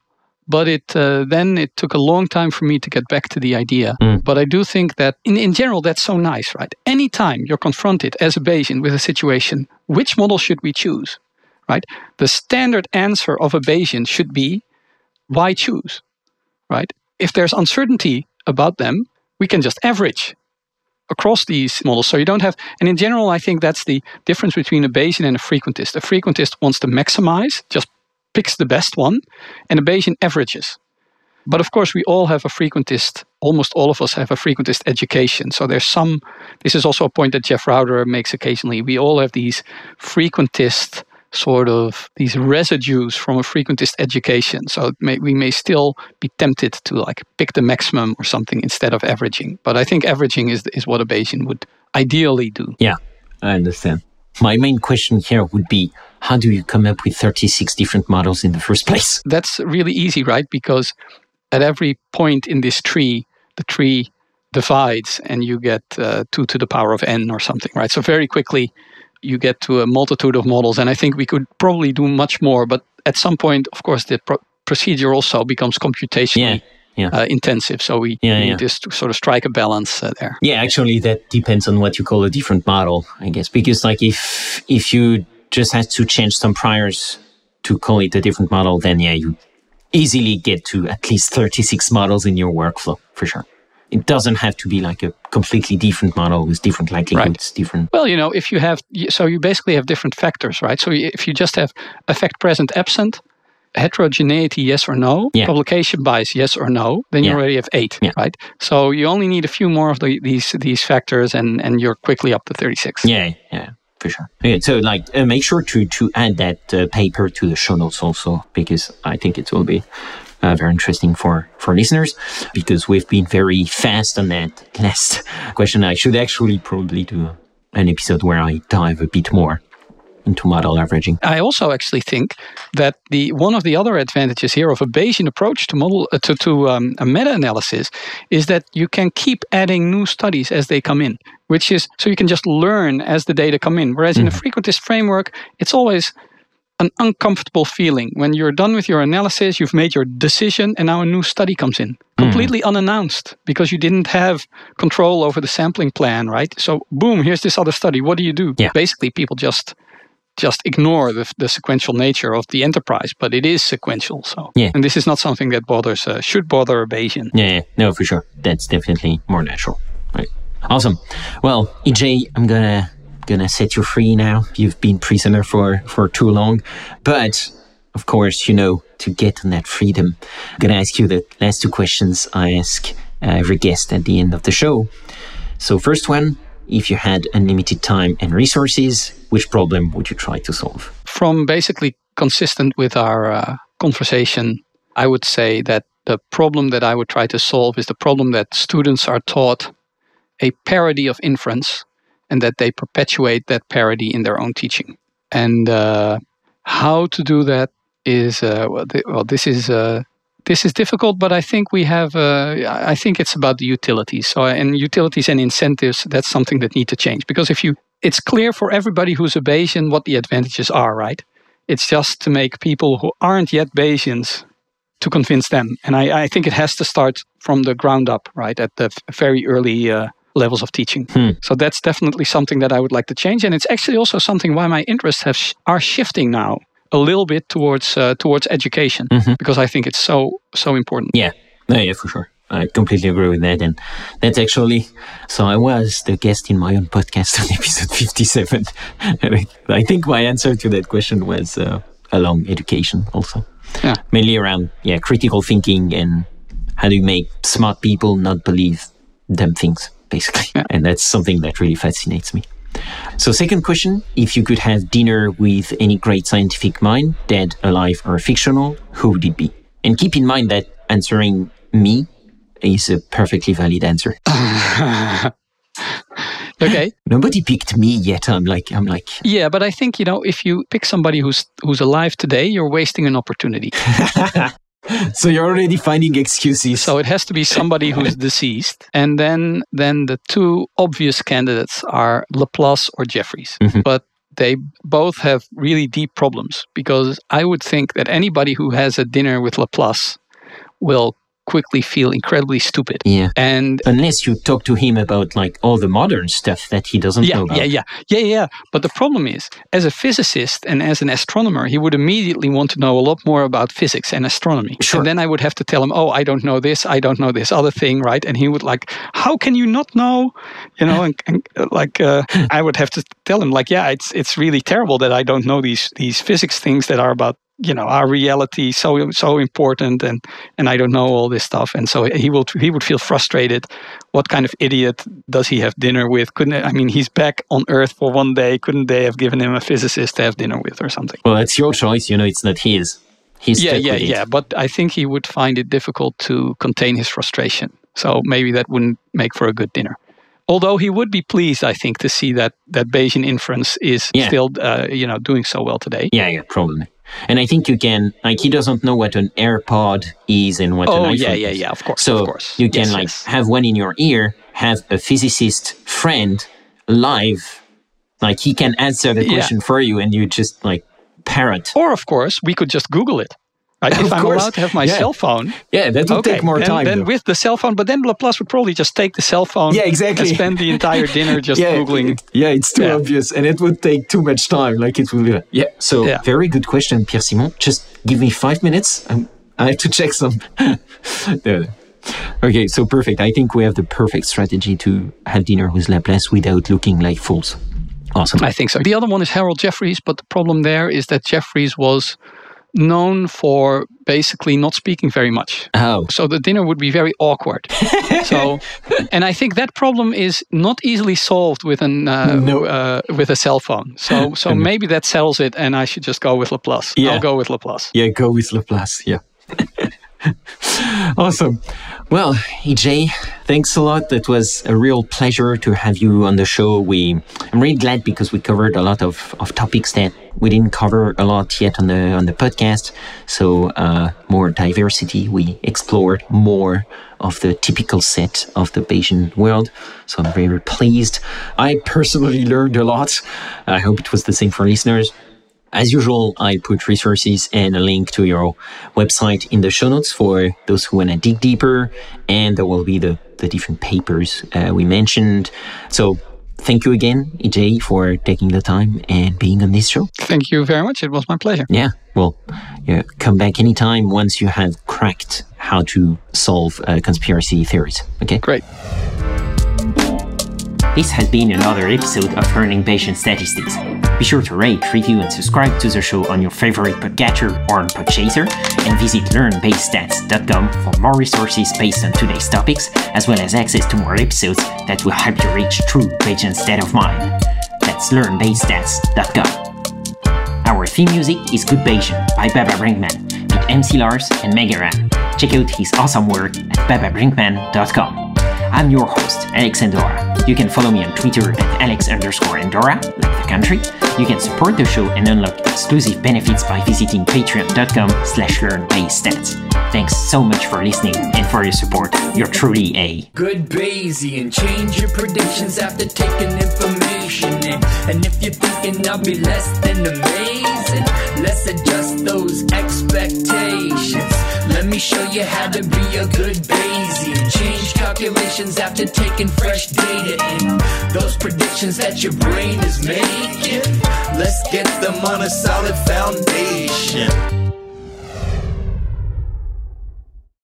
But it uh, then it took a long time for me to get back to the idea. Mm. But I do think that in, in general that's so nice, right? Anytime you're confronted as a Bayesian with a situation, which model should we choose? Right? The standard answer of a Bayesian should be why choose? Right? If there's uncertainty about them, we can just average across these models. So you don't have, and in general, I think that's the difference between a Bayesian and a frequentist. A frequentist wants to maximize, just picks the best one, and a Bayesian averages. But of course, we all have a frequentist, almost all of us have a frequentist education. So there's some, this is also a point that Jeff Rouder makes occasionally. We all have these frequentist sort of these residues from a frequentist education. So may, we may still be tempted to like pick the maximum or something instead of averaging. But I think averaging is is what a Bayesian would ideally do. Yeah, I understand. My main question here would be how do you come up with 36 different models in the first place? That's really easy, right? Because at every point in this tree, the tree divides and you get uh, 2 to the power of n or something, right? So very quickly you get to a multitude of models. And I think we could probably do much more. But at some point, of course, the pro- procedure also becomes computationally. Yeah. Yeah. Uh, intensive, so we Yeah, need yeah. to sort of strike a balance uh, there. Yeah, actually, that depends on what you call a different model, I guess. Because, like, if if you just have to change some priors to call it a different model, then yeah, you easily get to at least thirty six models in your workflow for sure. It doesn't have to be like a completely different model with different likelihoods, different. Well, you know, if you have, so you basically have different factors, right? So if you just have effect present absent, heterogeneity, yes or no, Yeah. publication bias, yes or no, then you already have eight, Yeah. right? So you only need a few more of the, these these factors, and and you're quickly up to thirty six. Yeah, yeah, for sure. Okay, so like, uh, make sure to to add that uh, paper to the show notes also because I think it will be uh, very interesting for for listeners because we've been very fast on that last question. I should actually probably do an episode where I dive a bit more into model averaging. I also actually think that the one of the other advantages here of a Bayesian approach to model uh, to to um, a meta-analysis is that you can keep adding new studies as they come in, which is so you can just learn as the data come in. Whereas in a frequentist framework, it's always an uncomfortable feeling when you're done with your analysis, you've made your decision, and now a new study comes in completely unannounced because you didn't have control over the sampling plan, right? So, boom, here's this other study. What do you do? Yeah. Basically, people just just ignore the, the sequential nature of the enterprise, but it is sequential. So, Yeah. and this is not something that bothers uh, should bother a Bayesian. Yeah, yeah, no, for sure. That's definitely more natural. Right. Awesome. Well, EJ, I'm gonna gonna set you free now. You've been prisoner for for too long, but of course, you know, to get on that freedom, I'm gonna ask you the last two questions I ask uh, every guest at the end of the show. So, first one: If you had unlimited time and resources, which problem would you try to solve? From basically consistent with our uh, conversation, I would say that the problem that I would try to solve is the problem that students are taught a parody of inference and that they perpetuate that parody in their own teaching. And uh, how to do that is uh, well, th- well, this is uh, this is difficult, but I think we have. Uh, I think it's about the utilities. So, and utilities and incentives. That's something that need to change because if you, it's clear for everybody who's a Bayesian what the advantages are, right? It's just to make people who aren't yet Bayesians to convince them. And I, I think it has to start from the ground up, right, at the f- very early uh, levels of teaching. So that's definitely something that I would like to change. And it's actually also something why my interests have sh- are shifting now a little bit towards uh, towards education because I think it's so so important. Yeah, no, yeah, for sure. I completely agree with that. And that's actually, so I was the guest in my own podcast on episode 57. I, I think my answer to that question was uh, along education also. Yeah. Mainly around, yeah, critical thinking and how do you make smart people not believe dumb things, basically. And that's something that really fascinates me. So, second question if you could have dinner with any great scientific mind, dead, alive, or fictional, who would it be? And keep in mind that answering me is a perfectly valid answer. Okay. Nobody picked me yet. I'm like, I'm like, Yeah, but I think you know if you pick somebody who's who's alive today, you're wasting an opportunity. so you're already finding excuses. So it has to be somebody who's deceased, and then then the two obvious candidates are Laplace or Jeffreys. Mm-hmm. But they both have really deep problems because I would think that anybody who has a dinner with Laplace will quickly feel incredibly stupid. yeah. And Unless you talk to him about like all the modern stuff that he doesn't yeah, know about. yeah, yeah, yeah, yeah. But the problem is, as a physicist and as an astronomer, he would immediately want to know a lot more about physics and astronomy. Sure. And then I would have to tell him, "Oh, I don't know this, I don't know this other thing," right? And he would like, "How can you not know?" You know, and, and uh, like uh, I would have to tell him, like, "Yeah, it's it's really terrible that I don't know these these physics things that are about." You know our reality so so important, and and I don't know all this stuff, and so he will he would feel frustrated. What kind of idiot does he have dinner with? Couldn't I mean he's back on Earth for one day? Couldn't they have given him a physicist to have dinner with or something? Well, it's your choice. You know, it's not his. He's yeah, yeah, yeah. But I think he would find it difficult to contain his frustration. So maybe that wouldn't make for a good dinner. Although he would be pleased, I think, to see that that Bayesian inference is Yeah. still, uh, you know, doing so well today. Yeah, yeah, probably. And I think you can like he doesn't know what an AirPod is and what Oh, an iPhone yeah, yeah, yeah, of course, So of course. you can Yes, like yes. have one in your ear, have a physicist friend live, like he can answer the Yeah. question for you, and you just like parrot. Or, of course, we could just Google it. Right? Of if I'm course. allowed to have my Yeah. cell phone, Yeah, that would okay, take more then, time. then though. with the cell phone, but then Laplace would probably just take the cell phone Yeah, exactly. and spend the entire dinner just yeah, Googling. Yeah, it's too Yeah. obvious, and it would take too much time. Like it would be. Yeah. So Yeah. very good question, Pierre Simon. Just give me five minutes. Um, I have to check some. There, there. Okay, so perfect. I think we have the perfect strategy to have dinner with Laplace without looking like fools. Awesome. I think so. The other one is Harold Jeffreys, but the problem there is that Jeffreys was known for basically not speaking very much. oh, So the dinner would be very awkward. so, and I think that problem is not easily solved with an uh, No. uh, with a cell phone. So, so maybe that settles it, and I should just go with Laplace. Yeah. I'll go with Laplace. yeah, go with Laplace. Yeah. awesome. Well, EJ, thanks a lot. That was a real pleasure to have you on the show. We, I'm really glad because we covered a lot of, of topics that we didn't cover a lot yet on the on the podcast. So uh, more diversity. We explored more of the typical set of the Bayesian world. So I'm very pleased. I personally learned a lot. I hope it was the same for listeners. As usual, I put resources and a link to your website in the show notes for those who want to dig deeper. And there will be the, the different papers uh, we mentioned. So thank you again, EJ, for taking the time and being on this show. Thank you very much. It was my pleasure. Yeah, well, yeah, come back anytime once you have cracked how to solve uh, conspiracy theories. Okay? Great. This has been another episode of Learning Bayesian Statistics. Be sure to rate, review, and subscribe to the show on your favorite podcatcher or on Podchaser, and visit learnbayesstats.com for more resources based on today's topics, as well as access to more episodes that will help you reach true Bayesian state of mind. That's learnbayesstats.com. Our theme music is Good Bayesian by Baba Brinkman with MC Lars and Mega Ran. Check out his awesome work at bababrinkman.com. I'm your host, Alex Andorra. You can follow me on Twitter at Alex underscore Andorra, like the country. You can support the show and unlock exclusive benefits by visiting patreon.com slash learnbayesstats. Thanks so much for listening and for your support. You're truly a Good Bayesian, change your predictions after taking information in. And if you're thinking I'll be less than amazing, let's adjust those expectations. Let me show you how to be a good Bayesian. Change calculations after taking fresh data in. Those predictions that your brain is making, let's get them on a solid foundation.